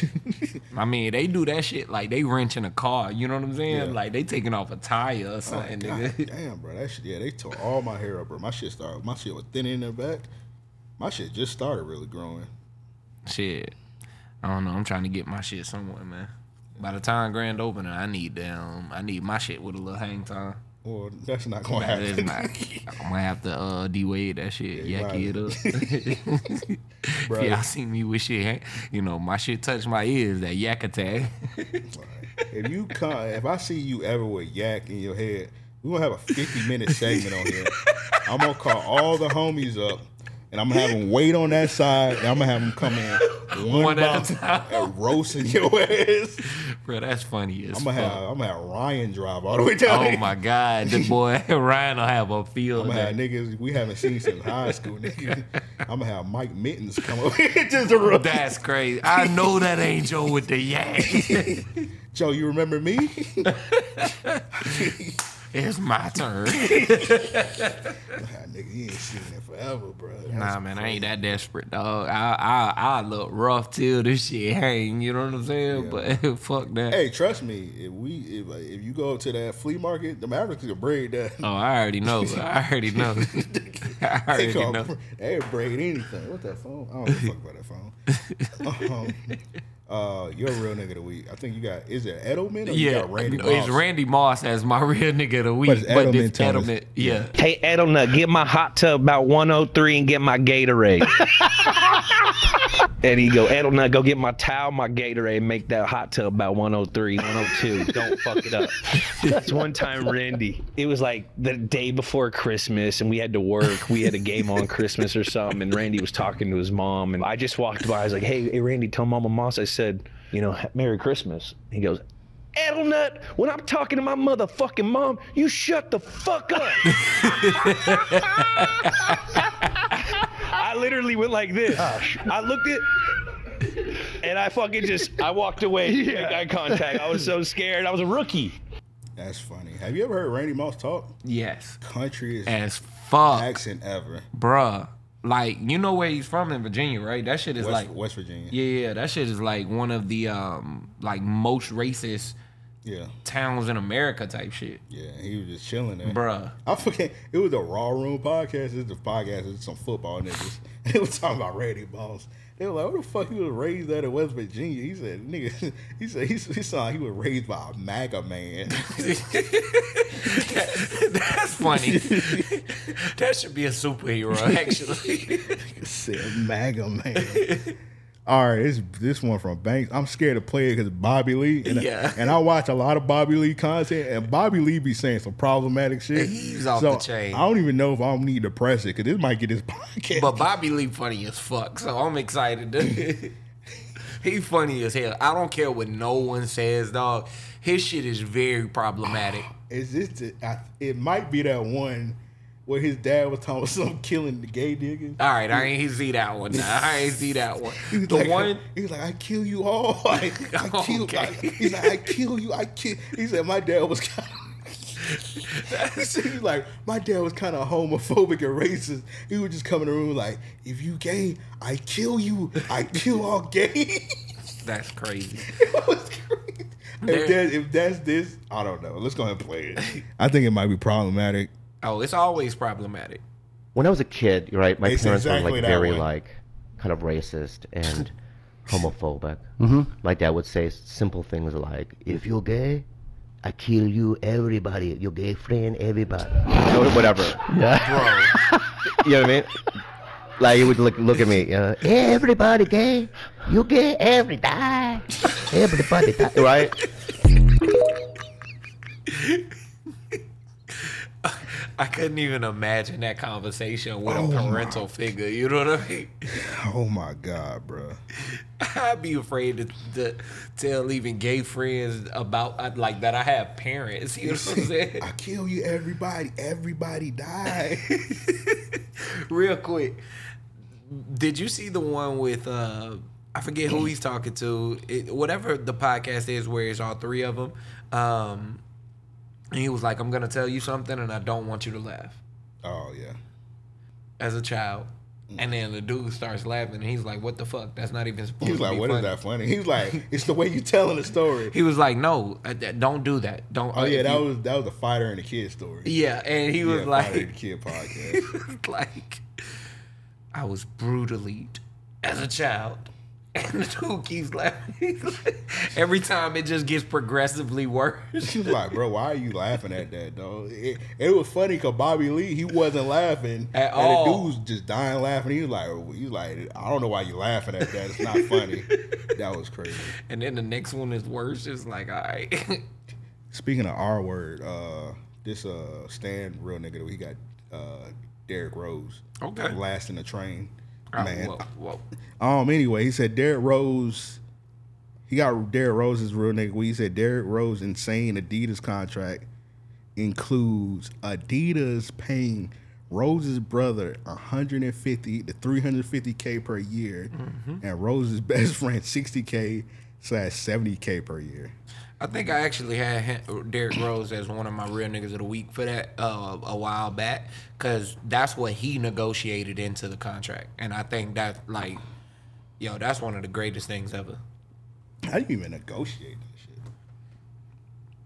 I mean, they do that shit like they wrenching a car. You know what I'm saying? Yeah. Like they taking off a tire or Oh, something, God nigga. damn, bro. That shit, yeah, they tore all my hair up, bro. My shit started. My shit was thinning in the back. My shit just started really growing. Shit. I don't know. I'm trying to get my shit somewhere, man. By the time grand opening, I need damn. I need my shit with a little hang time. Well, that's not gonna That happen. not. I'm gonna have to uh, de-wade that shit, Yeah, it up. Bro. Y'all see me with shit, you know, my shit touch my ears. That yak attack. if you come, if I see you ever with yak in your head, we're gonna have a 50 minute segment on here. I'm gonna call all the homies up, and I'm gonna have him wait on that side, and I'm gonna have him come in one, One at a time. and roasting your ass. Bro, that's funny as I'm gonna fuck. have I'm gonna have Ryan drive all the way down. Oh my god, the boy Ryan will have a field. I'm gonna have niggas we haven't seen since high school. Niggas. I'm gonna have Mike Mittens come over here just to roast. That's crazy. I know that ain't Joe with the yak. Joe, you remember me? It's my turn. Nigga, you ain't seen it forever, bro. That's Nah, man, I ain't that desperate, dog. I I I look rough till this shit hang. You know what I'm saying? But fuck that. Hey, trust me. If we if, if you go to that flea market, the Mavericks can braid that. Oh, I already know. I already know. I They already call know. they braid anything. What that phone? I don't give a fuck about that phone. um, uh, you're a real nigga of the week. I think you got is it Edelman or you Yeah, got Randy no, it's Moss? Randy Moss as my real nigga of the week. But it's Edelman this Thomas. Edelman, yeah. Hey, Edelnut, get my hot tub about 103 and get my Gatorade. and he go, Edelnut, go get my towel, my Gatorade, and make that hot tub about 103, 102. Don't fuck it up. That's one time, Randy. It was like the day before Christmas, and we had to work. We had a game on Christmas or something, and Randy was talking to his mom, and I just walked by. I was like, Hey, hey, Randy, tell Mama Moss I said, you know, Merry Christmas. He goes, Edelnut, when I'm talking to my motherfucking mom, you shut the fuck up. I literally went like this. I looked at and I fucking just I walked away, make eye contact. I was so scared. I was a rookie. That's funny. Have you ever heard Randy Moss talk? Yes. Country is As fuck. accent ever. Bruh. Like, you know where he's from in Virginia, right? That shit is West, like West Virginia. Yeah, yeah, that shit is like one of the um like most racist Yeah. towns in America type shit. Yeah, he was just chilling there. Bruh. I forget. It was a Raw Room podcast. It's a podcast. It's some football niggas. They was talking about Randy Moss. They were like, "What the fuck? He was raised at in West Virginia." He said, "Nigga," he said he, he saw he was raised by a MAGA man. That's funny. that should be a superhero, actually. said MAGA man. All right, this this one from Banks. I'm scared to play it because Bobby Lee, and, Yeah. and I watch a lot of Bobby Lee content, and Bobby Lee be saying some problematic shit. He's off so the chain. I don't even know if I need to press it because this might get his podcast. but Bobby Lee funny as fuck, so I'm excited. he funny as hell. I don't care what no one says, dog. His shit is very problematic. Is this? The, I, it might be that one where his dad was talking about some killing the gay niggas. All right, I ain't see that one. Nah, I ain't see that one. The like, one he was like, I kill you all. I, I kill. Okay. I, he's like, I kill you. I kill. He said, my dad was kind of. He's like, my dad was kind of homophobic and racist. He would just come in the room like, if you gay, I kill you. I kill all gay. that's crazy. It was crazy. If, that, if that's this, I don't know. Let's go ahead and play it. I think it might be problematic. Oh, it's always problematic. When I was a kid, right, my It's parents exactly were like very one. like kind of racist and homophobic. Mhm. My dad would say simple things like, "If you're gay, I kill you, everybody. Your gay friend, everybody, or whatever." Yeah. bro. you know what I mean? Like he would look look at me, uh, everybody gay, you gay, every die, everybody die, right? I couldn't even imagine that conversation with Oh a my- parental figure. You know what I mean? Oh my god, bro. I'd be afraid to, to tell even gay friends about uh, like that I have parents. You know what I'm saying? I kill you, everybody. Everybody die. Real quick, did you see the one with uh I forget who he's talking to? It, whatever the podcast is, where it's all three of them. Um, and he was like, "I'm gonna tell you something, and I don't want you to laugh." Oh yeah. As a child. And then the dude starts laughing, and he's like, "What the fuck? That's not even supposed He was to like, "What is funny." that funny?" He's like, "It's the way you're telling the story." He was like, "No, uh, don't do that. Don't." Oh uh, yeah, that you- was that was the fighter and the kid story. Yeah, and he was like, Fighter and kid podcast. like, I was brutally as a child, and the dude keeps laughing. Like- Every time it just gets progressively worse. She was like, "Bro, why are you laughing at that, dog?" It, it was funny because Bobby Lee he wasn't laughing At and all. The dude was just dying laughing. He was like, "He was like, I don't know why you're laughing at that. It's not funny." that was crazy. And then the next one is worse. It's like, all right. Speaking of R word, uh, this uh Stan real nigga, he got uh Derrick Rose. Okay. Last in the train. Oh, Man. whoa, whoa. Um. Anyway, he said Derrick Rose. He got Derrick Rose's real nigga. He said Derrick Rose insane Adidas contract includes Adidas paying Rose's brother 150 to 350k per year, Mhm. and Rose's best friend 60k slash 70k per year. I think I actually had him- Derrick Rose as one of my real niggas of the week for that uh, a while back, because that's what he negotiated into the contract, and I think that like, yo, that's one of the greatest things ever. How do you even negotiate that shit?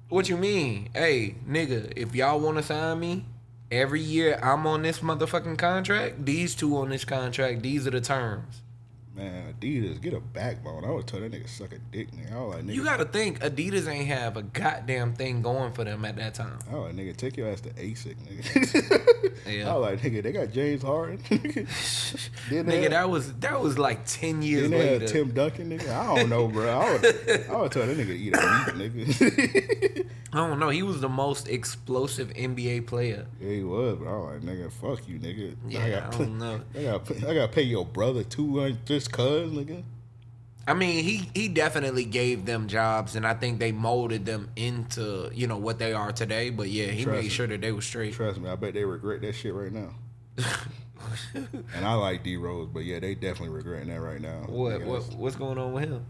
What you mean? Hey, nigga, if y'all want to sign me, every year I'm on this motherfucking contract. These two on this contract. These are the terms. Man, Adidas, get a backbone. I would tell that nigga suck a dick, nigga. I was like, nigga, You gotta think Adidas ain't have a goddamn thing going for them at that time. I was like, nigga, take your ass to ASICS, nigga. Yeah. I was like, nigga, they got James Harden. Nigga, had- that was that was like ten years Then they had later. Tim Duncan, nigga. I don't know, bro. I would, I would tell that nigga to eat a meat, nigga. I don't know. He was the most explosive NBA player. yeah, he was, but I was like, nigga, fuck you, nigga. Yeah, I, got, I don't know. I got, I got pay your brother two hundred just cause, nigga. I mean, he he definitely gave them jobs, and I think they molded them into you know what they are today. But yeah, he Trust made me. sure that they were straight. Trust me, I bet they regret that shit right now. and I like D Rose, but yeah, they definitely regretting that right now. What what what's going on with him?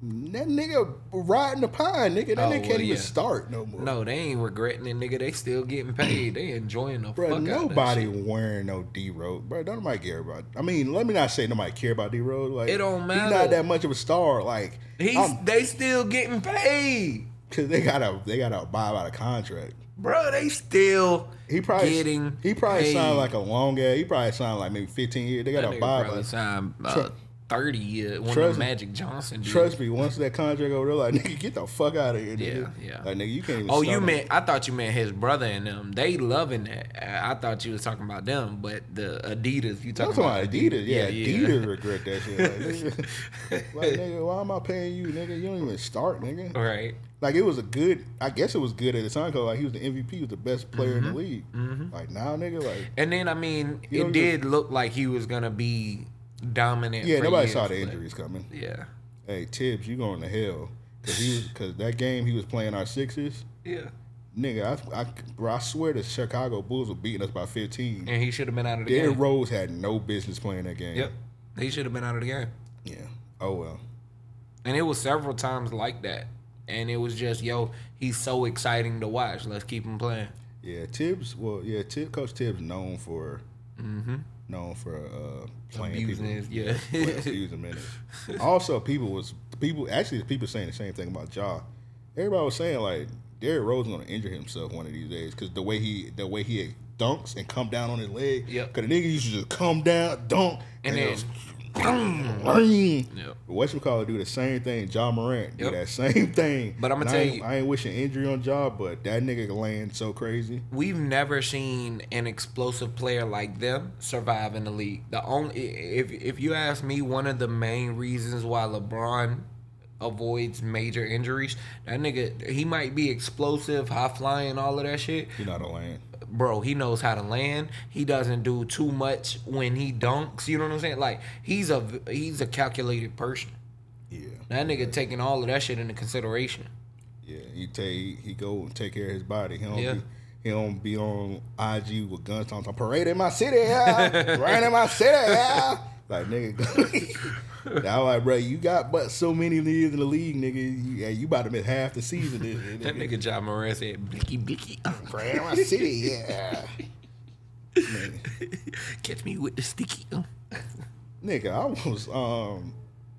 That nigga riding the pine, nigga. That Oh, nigga can't well, even yeah. start no more. No, they ain't regretting it, nigga. They still getting paid. They enjoying the Bro, fuck out nobody of that shit. wearing no D Rose. Bro, don't nobody care about. I mean, let me not say nobody care about D Rose. Like, It don't matter. He's not that much of a star. Like, He's they still getting paid, because they gotta they gotta abide by the contract. bro. They still He probably getting. he probably paid. signed like a long ass. He probably signed like maybe fifteen years. They gotta by. probably signed uh, thirty years. One Trust of. Magic Johnson. Deals. Trust me, once that contract over, they're like, nigga, get the fuck out of here, nigga. Yeah, yeah. Like, nigga, you can't even. Oh, you meant? I thought you meant his brother and them. They loving that. I I thought you was talking about them, but the Adidas. You talking talking about Adidas. Yeah, yeah. Adidas regret that shit. Like nigga, like, nigga, why am I paying you, nigga? You don't even start, nigga. Right. Like it was a good. I guess it was good at the time because like he was the MVP, he was the best player in the Mhm. league. Mhm. Like now, nigga, like And then I mean, it did look like he was gonna be dominant. yeah, nobody years, saw the injuries coming. Yeah. Hey Thibs, you going to hell because he was because that game he was playing our sixes. Yeah. Nigga, I, I, bro, I swear the Chicago Bulls were beating us by 15. And he should have been out of the Derrick game. Rose had no business playing that game. Yep. He should have been out of the game. Yeah. Oh well. And it was several times like that. And it was just, yo, he's so exciting to watch. Let's keep him playing. Yeah, Thibs. Well, yeah, Tib, Coach Thibs known for Mhm. Known for uh, playing Abusing people, yeah. abusing minutes. Also, people was people actually people saying the same thing about Ja. Everybody was saying like Derrick Rose is gonna injure himself one of these days because the way he the way he dunks and come down on his leg. Yep. Cause the nigga used to just come down, dunk, And it then- Yep. Yep. What you call it? Do the same thing. John Morant do Yep. that same thing. But I'ma And tell ain't- you- I ain't wishing injury on Ja, but that nigga land so crazy. We've never seen an explosive player like them survive in the league. The only if if you ask me, one of the main reasons why LeBron avoids major injuries, that nigga he might be explosive, high flying, all of that shit. You know how to land. Bro, he knows how to land. He doesn't do too much when he dunks. You know what I'm saying? Like he's a he's a calculated person. Yeah. That nigga taking all of that shit into consideration. Yeah, he take he go and take care of his body. He don't Yeah. be he don't be on IG with guns on parade in my city, yeah, right in my city, yeah. Like nigga, I was like, bro, you got but so many years in the league, nigga. You, yeah, you about to miss half the season. This, That nigga John Moran said, "Blicky, blicky, my city, yeah. Catch me with the sticky." Nigga, I was um,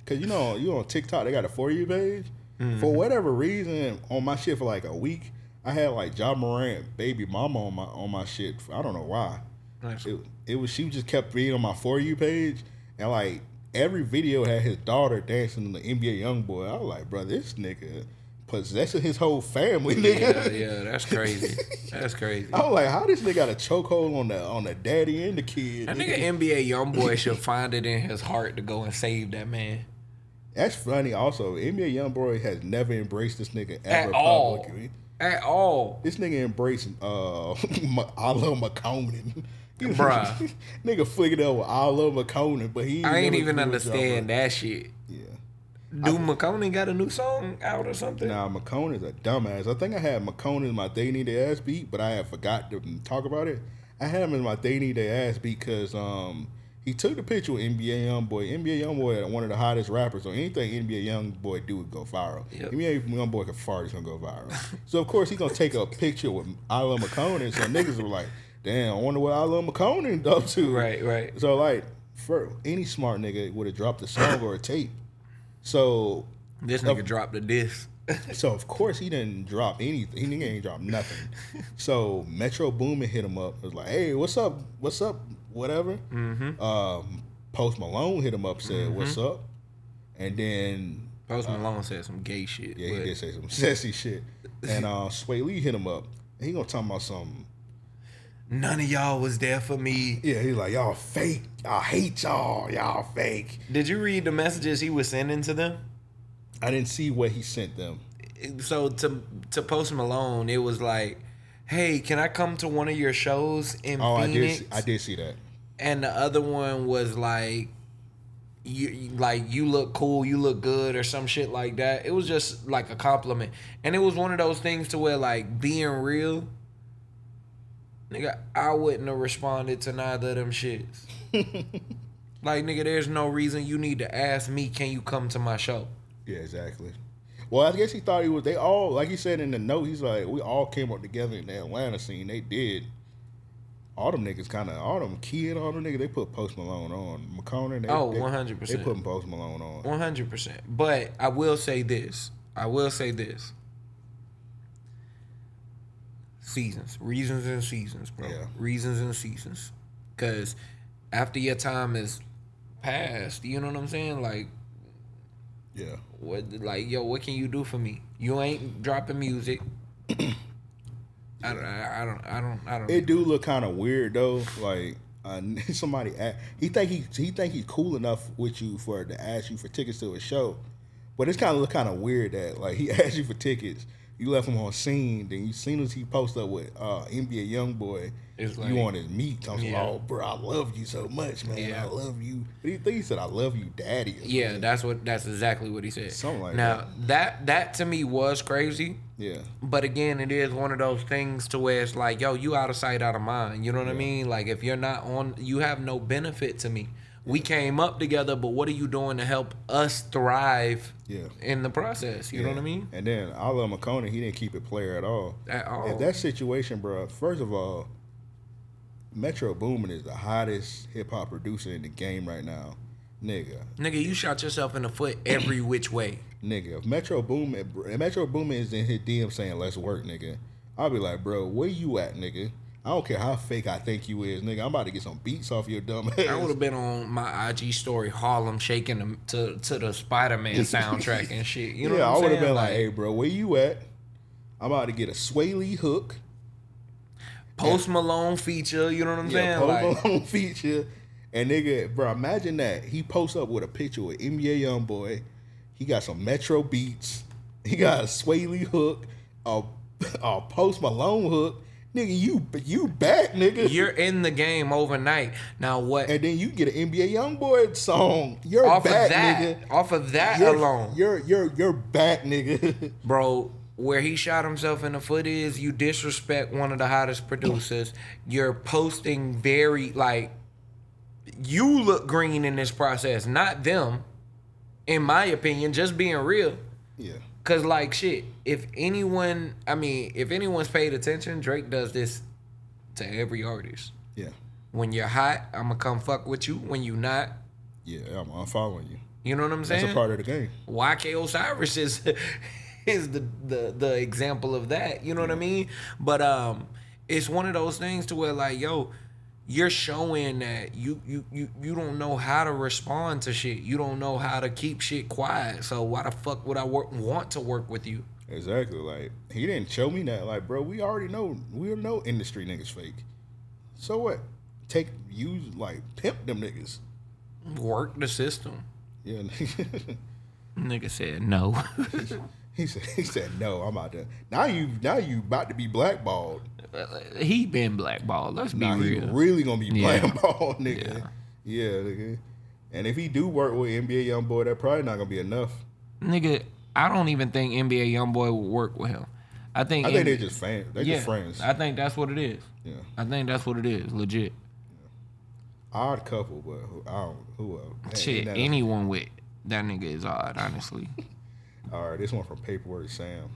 cause you know you on TikTok they got a for you page. Mhm. For whatever reason, on my shit for like a week, I had like John Morant baby mama on my on my shit. I don't know why. Nice. It, it was she just kept being on my for you page, and like every video had his daughter dancing in the NBA YoungBoy. I was like, bro, this nigga possessing his whole family, nigga. Yeah, yeah, that's crazy. That's crazy. I was like, how this nigga got a chokehold on the on the daddy and the kid? That nigga NBA YoungBoy should find it in his heart to go and save that man. That's funny. Also, NBA YoungBoy has never embraced this nigga ever At all. publicly. At all. This nigga embraced uh, Ma- Allah McConan. Bruh. nigga flicking up with all over Conan, but he. I ain't even understand that shit. Yeah. Do Makonnen got a new song out or something? Nah, Makonnen's a dumbass. I think I had Makonnen in my They Need Their Ass beat, but I had forgot to talk about it. I had him in my They Need Their Ass beat because um, he took the picture with NBA YoungBoy. NBA YoungBoy, one of the hottest rappers, so anything NBA YoungBoy do would go viral. Yep. NBA YoungBoy can fart, it's gonna go viral. so of course he's gonna take a picture with iLoveMakonnen. So niggas were like, "Damn, I wonder what iLoveMakonnen up to." Right, right. So like, for any smart nigga would have dropped a song or a tape. So This nigga dropped a disc. so of course he didn't drop anything. He nigga ain't drop nothing. So Metro Boomin hit him up. Was like, hey, what's up? What's up? Whatever. Mhm. Um, Post Malone hit him up. Said, what's Mhm. up? And then Post Malone said some gay shit. yeah, he did say some sassy shit. And uh, Swae Lee hit him up. He gonna talk about something. None of y'all was there for me. Yeah, he's like, y'all fake. I hate y'all. Y'all fake. Did you read the messages he was sending to them? I didn't see what he sent them. So to to Post Malone, it was like, "Hey, can I come to one of your shows in Oh, I Phoenix?" did. I did see that. and the other one was like you like you look cool you look good or some shit like that it was just like a compliment and it was one of those things to where like being real nigga i wouldn't have responded to neither of them shits like nigga there's no reason you need to ask me can you come to my show Yeah, exactly. Well, I guess he thought he was. They all, like he said in the note, he's like, we all came up together in the Atlanta scene. They did. All them niggas kind of, all them kid, all them niggas, they put Post Malone on. Makonnen, they, Oh, they, 100%. They put Post Malone on. One hundred percent. But I will say this. I will say this. Seasons, reasons and seasons, bro. Reasons and seasons. Cause after your time is passed, you know what I'm saying? Like, yeah. What like yo? What can you do for me? You ain't dropping music. I don't. I don't. I don't. I don't. It do look kind of weird though. Like uh, somebody, a- he think he he think he's cool enough with you for to ask you for tickets to a show, but it's kind of look kind of weird that like he asked you for tickets, you left him on scene, then you seen as he post up with uh, NBA YoungBoy, It's you like- on his meat. I'm Yeah. like, oh bro, I love you so much, man. Yeah. I love you. But he, think he said, I love you, daddy. Yeah, something. that's what. That's exactly what he said. Something like now that that to me was crazy. Yeah. But again, it is one of those things to where it's like, yo, you out of sight, out of mind. You know what I mean? Like if you're not on, you have no benefit to me. We came up together, but what are you doing to help us thrive Yeah. in the process? You know what I mean? And then iLoveMakonnen. He didn't keep it player at all. At all. If that situation, bro. First of all, Metro Boomin is the hottest hip hop producer in the game right now, nigga. Nigga, you shot yourself in the foot every which way. Nigga, if Metro Boomin, if Metro Boomin is in his DM saying "Let's work," nigga, I'll be like, bro, where you at, nigga? I don't care how fake I think you is, nigga. I'm about to get some beats off your dumb ass. I would have been on my IG story, Harlem shaking them to to the Spider Man soundtrack and shit. You know yeah, what I'm I would have been like, hey, bro, where you at? I'm about to get a Swae Lee hook. Post Malone feature. You know what I'm Yeah, saying? Post Like, Malone feature. And nigga, bro, imagine that. He posts up with a picture with NBA Youngboy. He got some Metro beats. He got a Swae Lee hook, a, a Post Malone hook. Nigga, you you back, nigga. you're in the game overnight. Now what? And then you get an NBA Youngboy song. You're off back, of that, nigga. off of that You're- alone, You're you're you're back, nigga. bro. Where he shot himself in the foot is you disrespect one of the hottest producers. You're posting very like you look green in this process, not them. In my opinion, just being real. Yeah. Cause like shit, if anyone, I mean, if anyone's paid attention, Drake does this to every artist. Yeah. When you're hot, I'ma come fuck with you. When you not, Yeah, I'm, I'm following you. you know what I'm saying? That's a part of the game. YK Osiris is is the, the the example of that. You know what I mean? But um, it's one of those things to where like, yo, you're showing that you you you you don't know how to respond to shit. You don't know how to keep shit quiet. So why the fuck would I work, want to work with you? Exactly. Like he didn't show me that. Like, bro, we already know. We know industry niggas fake. So what? Take use like pimp them niggas. Work the system. Yeah. Nigga said no. He said, he said, no, I'm out there. Now you, now you about to be blackballed. He been blackballed. Let's be Nah, he real. really gonna be Yeah. blackballed, nigga. Yeah. nigga. And if he do work with NBA YoungBoy, that probably not gonna be enough. Nigga, I don't even think NBA YoungBoy will work with him. I think I think NBA they're just fans. They're just friends. I think that's what it is. Yeah. I think that's what it is. Legit. Odd couple, but who, I don't who else? Shit, anyone with that nigga is odd, honestly. All right, this one from Paperwork Sam.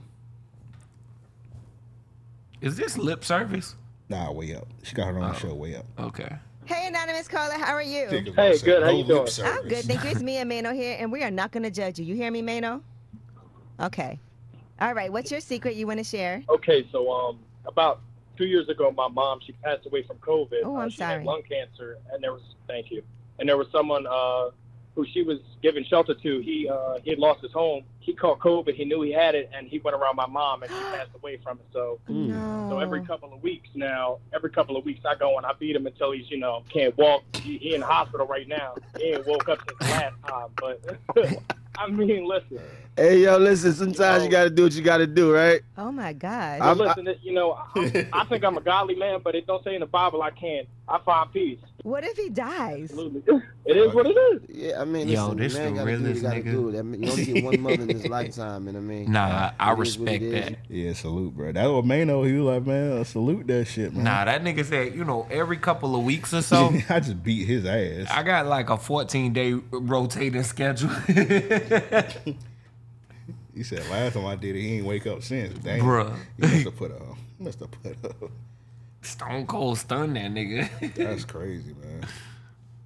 is this lip service? Nah, way up. She got her own Oh. show. Way up. Okay. Hey, Anonymous Caller, how are you? Hey, good. How you doing? I'm good. Thank you. It's Mia Mano here, and we are not going to judge you. You hear me, Mano? Okay. All right. What's your secret you want to share? Okay, so um, about two years ago, my mom she passed away from COVID. Oh, Uh, I'm she sorry. Had lung cancer, and there was thank you, and there was someone uh, who she was giving shelter to. He uh, he had lost his home. He caught COVID. He knew he had it, and he went around my mom, and she passed away from it. So so every couple of weeks now, every couple of weeks I go and I beat him until he's you know can't walk. He, he in the hospital right now. He ain't woke up since last time, but I mean, listen. Hey, yo, listen. Sometimes you gotta do what you gotta do, right? Oh my God. Well, listen, it- you know, I, I think I'm a godly man, but it don't say in the Bible I can't. I find peace. What if he dies? It is what it is. Yeah, I mean, Yo, listen, this man the gotta do what gotta nigga. do. That mean, you only get one mother in this lifetime, and I mean, Nah, I it is what respect that. Yeah, salute, bro. That what Mano. He was like, man, salute that shit, man. Nah, that nigga said, you know, every couple of weeks or so, I just beat his ass. I got like a 14 day rotating schedule. He said last time I did it, he ain't wake up since. Damn, Bruh. He must have put up. He must have put up. Stone Cold stunned that nigga. That's crazy, man.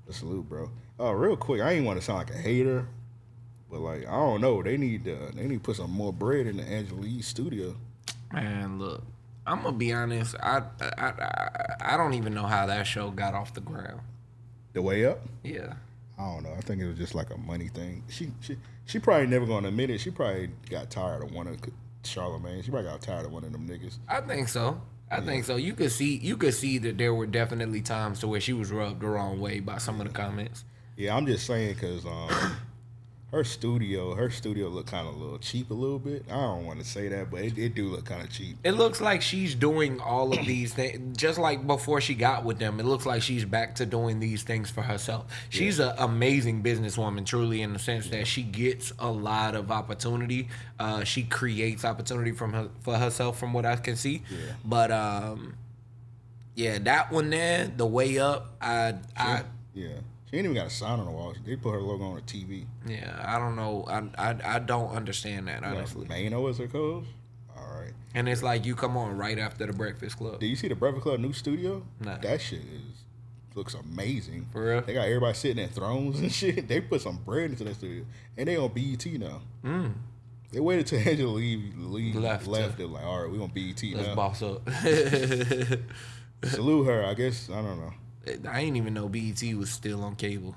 A Salute, bro. Oh, real quick, I ain't want to sound like a hater, but like I don't know, they need to they need to put some more bread in the Angela Yee studio. Man, look, I'm gonna be honest. I, I I I don't even know how that show got off the ground. The way up. Yeah. I don't know. I think it was just like a money thing. She she she probably never gonna admit it. She probably got tired of one of Charlemagne. She probably got tired of one of them niggas. I think so. I think so. You could see you could see that there were definitely times to where she was rubbed the wrong way by some of the comments. Yeah, I'm just saying because um, her studio, her studio look kind of a little cheap a little bit. I don't want to say that, but it, it do look kind of cheap. It looks like she's doing all of these things just like before she got with them. It looks like she's back to doing these things for herself. She's an amazing businesswoman, truly, in the sense that she gets a lot of opportunity. Uh, she creates opportunity from her for herself, from what I can see. Yeah. But um, yeah, that one there, the way up, I I Yeah, she ain't even got a sign on the wall. They put her logo on the TV. yeah, I don't know. I I, I don't understand that honestly. Mano is her co-host. All right. And it's like you come on right after the Breakfast Club. Do you see the Breakfast Club new studio? Nah. That shit is looks amazing. For real? They got everybody sitting in thrones and shit. They put some bread into that studio, and they on BET now. Mm. They waited till Angela leave, leave Left left. They're like, all right, we on BET now. Let's now. boss up. Salute her. I guess I don't know. I didn't even know BET was still on cable.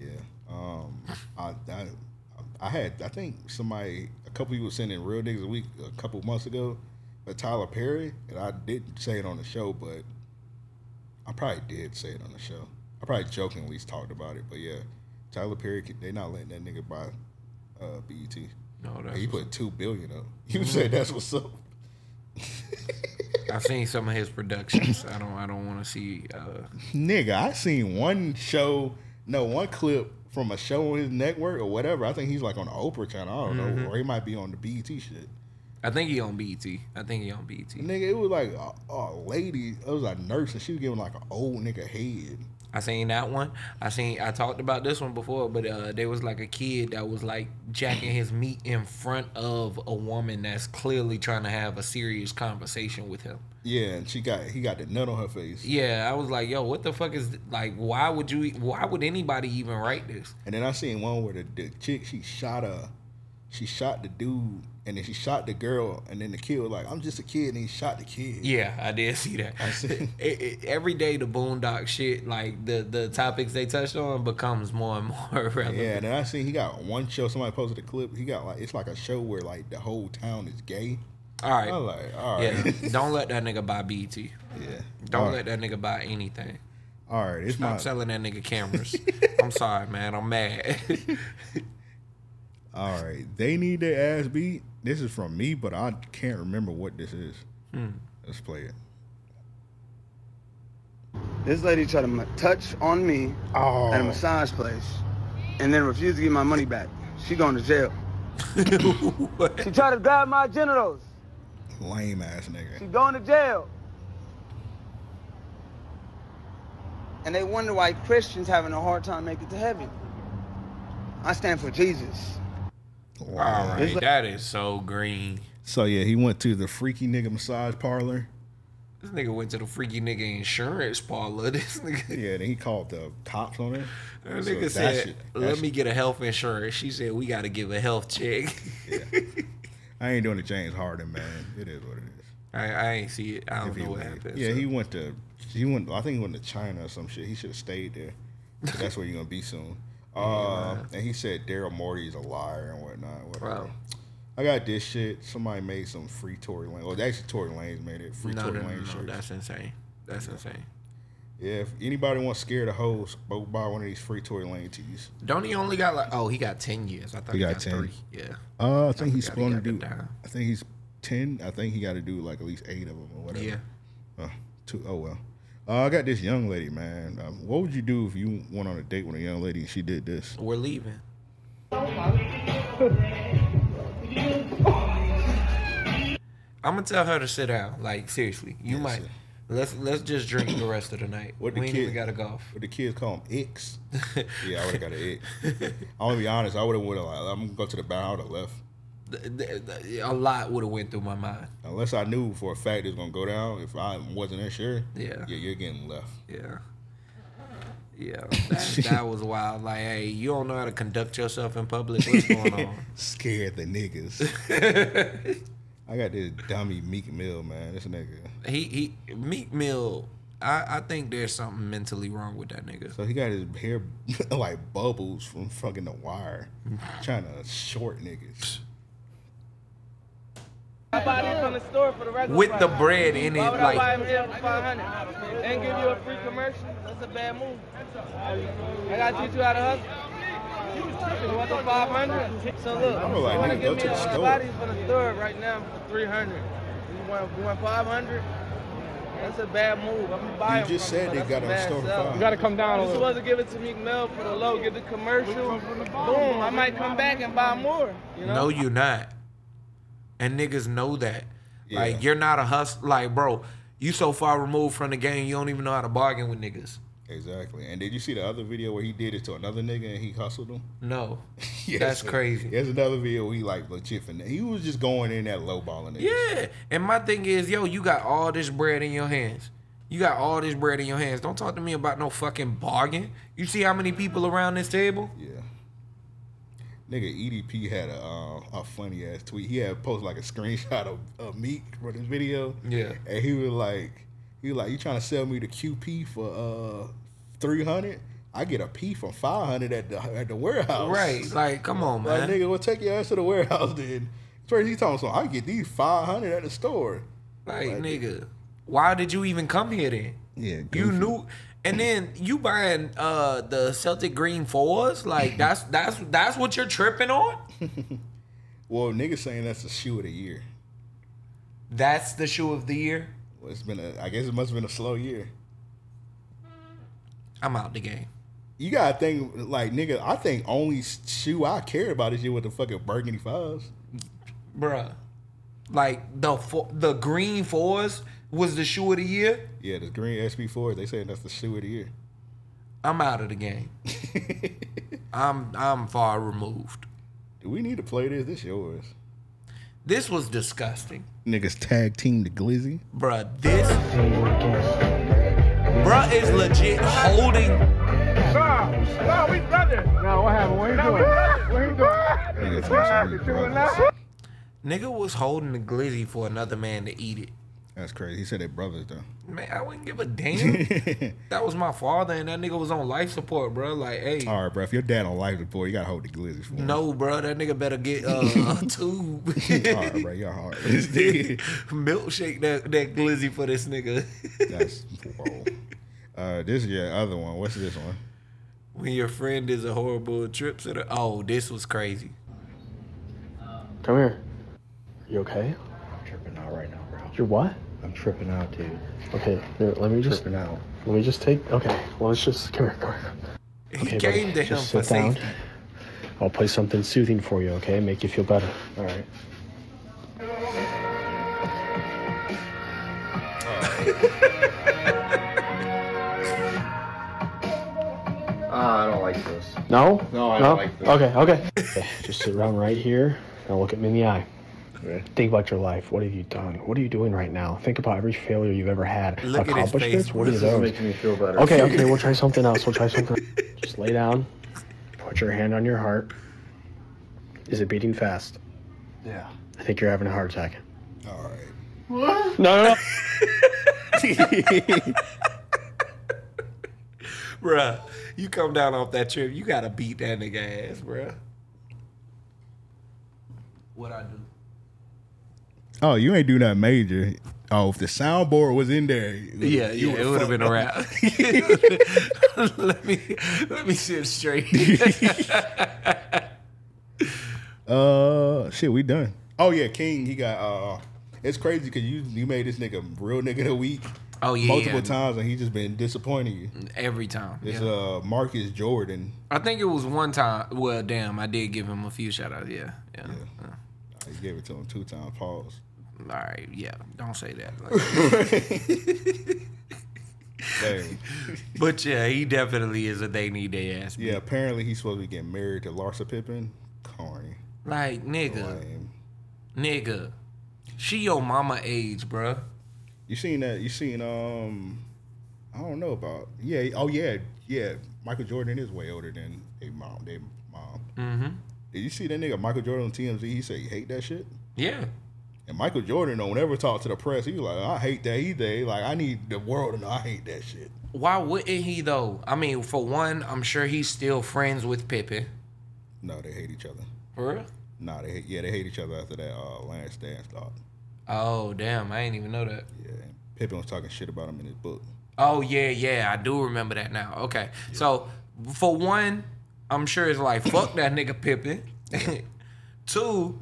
Yeah. Um. I, I I had I think somebody a couple people sending real niggas a week a couple months ago, but Tyler Perry and I didn't say it on the show, but I probably did say it on the show. I probably jokingly talked about it, but yeah, Tyler Perry they not letting that nigga buy uh, BET. No, that's he put two billion up. You said that's what's up. I've seen some of his productions. I don't. I don't want to see. Uh, Nigga, I seen one show, no, one clip from a show on his network or whatever. I think he's like on the Oprah channel. I don't Mhm. know, or he might be on the BET shit. I think he on BET. I think he on BET. Nigga, it was like a, a lady. It was a nurse, and she was giving like an old nigga head. I seen that one. I seen. I talked about this one before, but uh, there was like a kid that was like jacking his meat in front of a woman that's clearly trying to have a serious conversation with him. Yeah, and she got he got the nut on her face. Yeah, I was like, yo, what the fuck is like? Why would you? Why would anybody even write this? And then I seen one where the, the chick she shot a, she shot the dude, and then she shot the girl, and then the kid was like, "I'm just a kid," and he shot the kid. Yeah, I did see that. I see. It, it, every day the boondock shit, like the the topics they touched on, becomes more and more relevant. Yeah, and then I see he got one show. Somebody posted a clip. He got like it's like a show where like the whole town is gay. All right. Like, all right. Yeah. Don't let that nigga buy BT. Yeah. Don't All let that nigga buy anything. All right, it's Stop my selling that nigga cameras. I'm sorry, man. I'm mad. all right. They need their ass beat. This is from me, but I can't remember what this is. Hmm. Let's play it. This lady tried to touch on me Oh. at a massage place and then refused to give my money back. She going to jail. she tried to grab my genitals. Lame ass nigga. She going to jail. And they wonder why Christians having a hard time making it to heaven. I stand for Jesus. All right, It's like- that is so green. So yeah, he went to the freaky nigga massage parlor. This nigga went to the freaky nigga insurance parlor. This nigga, Yeah, then he called the cops on her. that So nigga that said, shit- that "Let shit- me get a health insurance." She said, "We got to give a health check." Yeah. I ain't doing the James Harden, man. It is what it is. I, I ain't see it. I don't If know what happened. Yeah, so. he went to he went. I think he went to China or some shit. He should have stayed there. That's where you're gonna be soon. Uh, and he said Daryl Morey is a liar and whatnot. Whatever. Wow. I got this shit. Somebody made some free Tory Lane. Well, actually, Tory Lanez made it. Free no, Tory no, Lane no, shirts. that's insane. That's insane. Yeah, if anybody wants scared of hoes, go buy one of these free Tory Lane tees. Don't he only got like? Oh, he got ten years. I thought He he, got got, 10. three. Yeah. Uh, I think he's supposed to do. I think he's ten. I think he got to do like at least eight of them or whatever. Yeah. Uh, two. Oh well. Uh, I got this young lady, man. Um, what would you do if you went on a date with a young lady and she did this? We're leaving. I'm gonna tell her to sit down. Like seriously, you might. Let's let's just drink the rest of the night. What we the ain't kid? even gotta golf. What the kids call them X? yeah, I would have got an X. I'm gonna be honest. I would have went. Like, I'm gonna go to the bar. I would have left. A lot would have went through my mind. Unless I knew for a fact it was gonna go down. If I wasn't that sure, Yeah. yeah, you're getting left. Yeah. Yeah, that, that was wild. Like, hey, you don't know how to conduct yourself in public. What's going on? Scared the niggas. I got this dummy Meek Mill, man. This nigga. He he Meek Mill. I, I think there's something mentally wrong with that nigga. So he got his hair like bubbles from fucking the wire, trying to short niggas. I buy these from the store for the regular With price. the bread in it, Why would like- I buy them for 500 and give you a free commercial? That's a bad move. I gotta teach you how to hustle. You want the 500? So look, I you was like, wanna nigga, give go me to the a store. body from the store right now for 300. You want, you want 500? That's a bad move. I'm gonna buy You them just from said they that's got a it on store for sell. five. You gotta come down a You're little. supposed to give it to Meek Mill for the low, get the commercial. Boom, I might come back and buy more. You know? No, you're not. And niggas know that. Like you're not a hustler. Like, bro, you so far removed from the game, you don't even know how to bargain with niggas. Exactly. And did you see the other video where he did it to another nigga and he hustled him? No, Yes, that's crazy. There's another video where he like legit finna. He was just going in that low balling niggas. Yeah. And my thing is, yo, you got all this bread in your hands. You got all this bread in your hands. Don't talk to me about no fucking bargain. You see how many people around this table? Yeah. Nigga, EDP had a uh, a funny ass tweet. He had posted like a screenshot of, of Meek for this video. Yeah. And he was like, he was like, you trying to sell me the QP for uh three hundred? I get a P for five hundred at the at the warehouse. Right. Like, come on, man. Like nigga, well take your ass to the warehouse then. First he talking so I get these five hundred at the store. Like, nigga, why did you even come here then? Yeah, You knew, and then you buying uh the Celtic green fours. Like that's that's that's what you're tripping on. Well, niggas saying that's the shoe of the year. That's the shoe of the year. Well, it's been a. I guess it must have been a slow year. I'm out the game. You gotta think like nigga. I think only shoe I care about is you with the fucking burgundy fives. Bruh. Like the the green fours was the shoe of the year. Yeah, the green SB4, They saying that's the shoe of the year. I'm out of the game. I'm I'm far removed. Do we need to play this? This yours. This was disgusting. Niggas tag team the Glizzy. Bruh, this Bruh is legit holding No, we brothers. No, what happened? What he doing? What he doing? Niggas doing? Nigga was holding the glizzy for another man to eat it. That's crazy. He said they brothers though. Man, I wouldn't give a damn. that was my father, and that nigga was on life support, bro. Like, hey, All right, bro. If your dad on life support, you gotta hold the Glizzy for him. no, bro, that nigga better get uh, a tube. All right, bro. You're hard. Milkshake that that glizzy for this nigga. That's whoa. Uh, this is your other one. What's this one? when your friend is a horrible trip sitter. Oh, this was crazy. Come here. You okay? I'm tripping out right now, bro. You're what? I'm tripping out, dude. Okay, here, let me just. Tripping out. Let me just take. Okay, well, let's just come here. Come here. He Okay, came buddy, to him just for sit down. safety. I'll play something soothing for you. Okay, make you feel better. All right. Ah, I don't like this. No? No, I don't like this. Okay, okay. okay. Just sit around right here. Now look at me in the eye. Think about your life. What have you done? What are you doing right now? Think about every failure you've ever had. Look at his Accomplishments? face. What are This is those? making me feel better. Okay, okay, we'll try something else. We'll try something. Just lay down. Put your hand on your heart. Is it beating fast? Yeah. I think you're having a heart attack. All right. What? No, no, no. bruh, you come down off that trip, you gotta beat that nigga ass, bruh. What I do? Oh, you ain't do nothing major. Oh, if the soundboard was in there, Yeah, yeah, it would've been a wrap. let me let me sit straight. Uh, shit, we done. Oh yeah, King, he got. uh It's crazy because you you made this nigga real nigga of the week. Oh, yeah. multiple times, and he just been disappointing you. Every time. It's yeah. uh Marcus Jordan. I think it was one time. Well, damn, I did give him a few shout outs. Yeah, yeah. yeah. I gave it to him two times. Pause. All right, yeah. Don't say that. Dang. but yeah, he definitely is a they need their ass. Yeah, apparently he's supposed to be getting married to Larsa Pippen. Corny. Like nigga, nigga, she your mama age, bruh. You seen that? You seen um? I don't know about. Yeah. Oh yeah. Yeah. Michael Jordan is way older than a mom. They mom. Mm-hmm. Did you see that nigga Michael Jordan on TMZ? He said he hate that shit. Yeah. And Michael Jordan don't ever talk to the press. He was like, I hate that either. Like I need the world to know I hate that shit. Why wouldn't he though? I mean, for one, I'm sure he's still friends with Pippen. No, they hate each other. For real? Nah, they hate, yeah they hate each other after that uh, Last Dance thought. Oh damn, I ain't even know that. Yeah, Pippen was talking shit about him in his book. Oh yeah, yeah, I do remember that now. Okay, so for one, I'm sure it's like fuck that nigga Pippen. Two,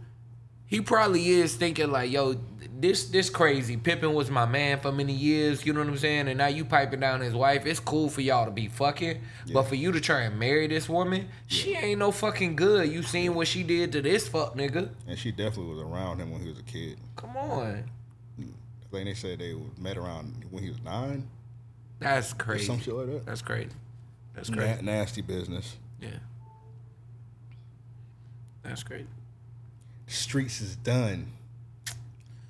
he probably is thinking like, yo, this this crazy. Pippen was my man for many years. You know what I'm saying? And now you piping down his wife. It's cool for y'all to be fucking, but for you to try and marry this woman, she ain't no fucking good. You seen what she did to this fuck nigga? And she definitely was around him when he was a kid. Come on, I think they said they met around when he was nine. that's crazy. Some shit like that. That's crazy. That's Na- crazy. nasty business. Yeah. That's great. Streets is done.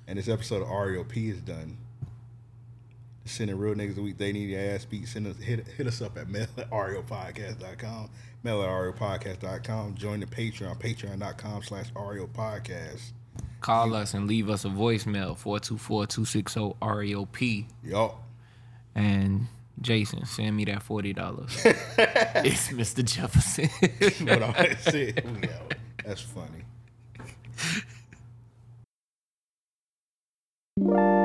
And this episode of RAOP is done. Sending real niggas a week they need your ass beat. Send us hit, hit us up at mail at RAOPodcast.com. Mail at RAOPodcast.com. Join the Patreon, patreon.com slash RAOPodcast. Call us and leave us a voicemail 424-260-RAOP. Yup. And Jason, send me that forty dollars. it's Mr. Jefferson. But all that shit. That's funny you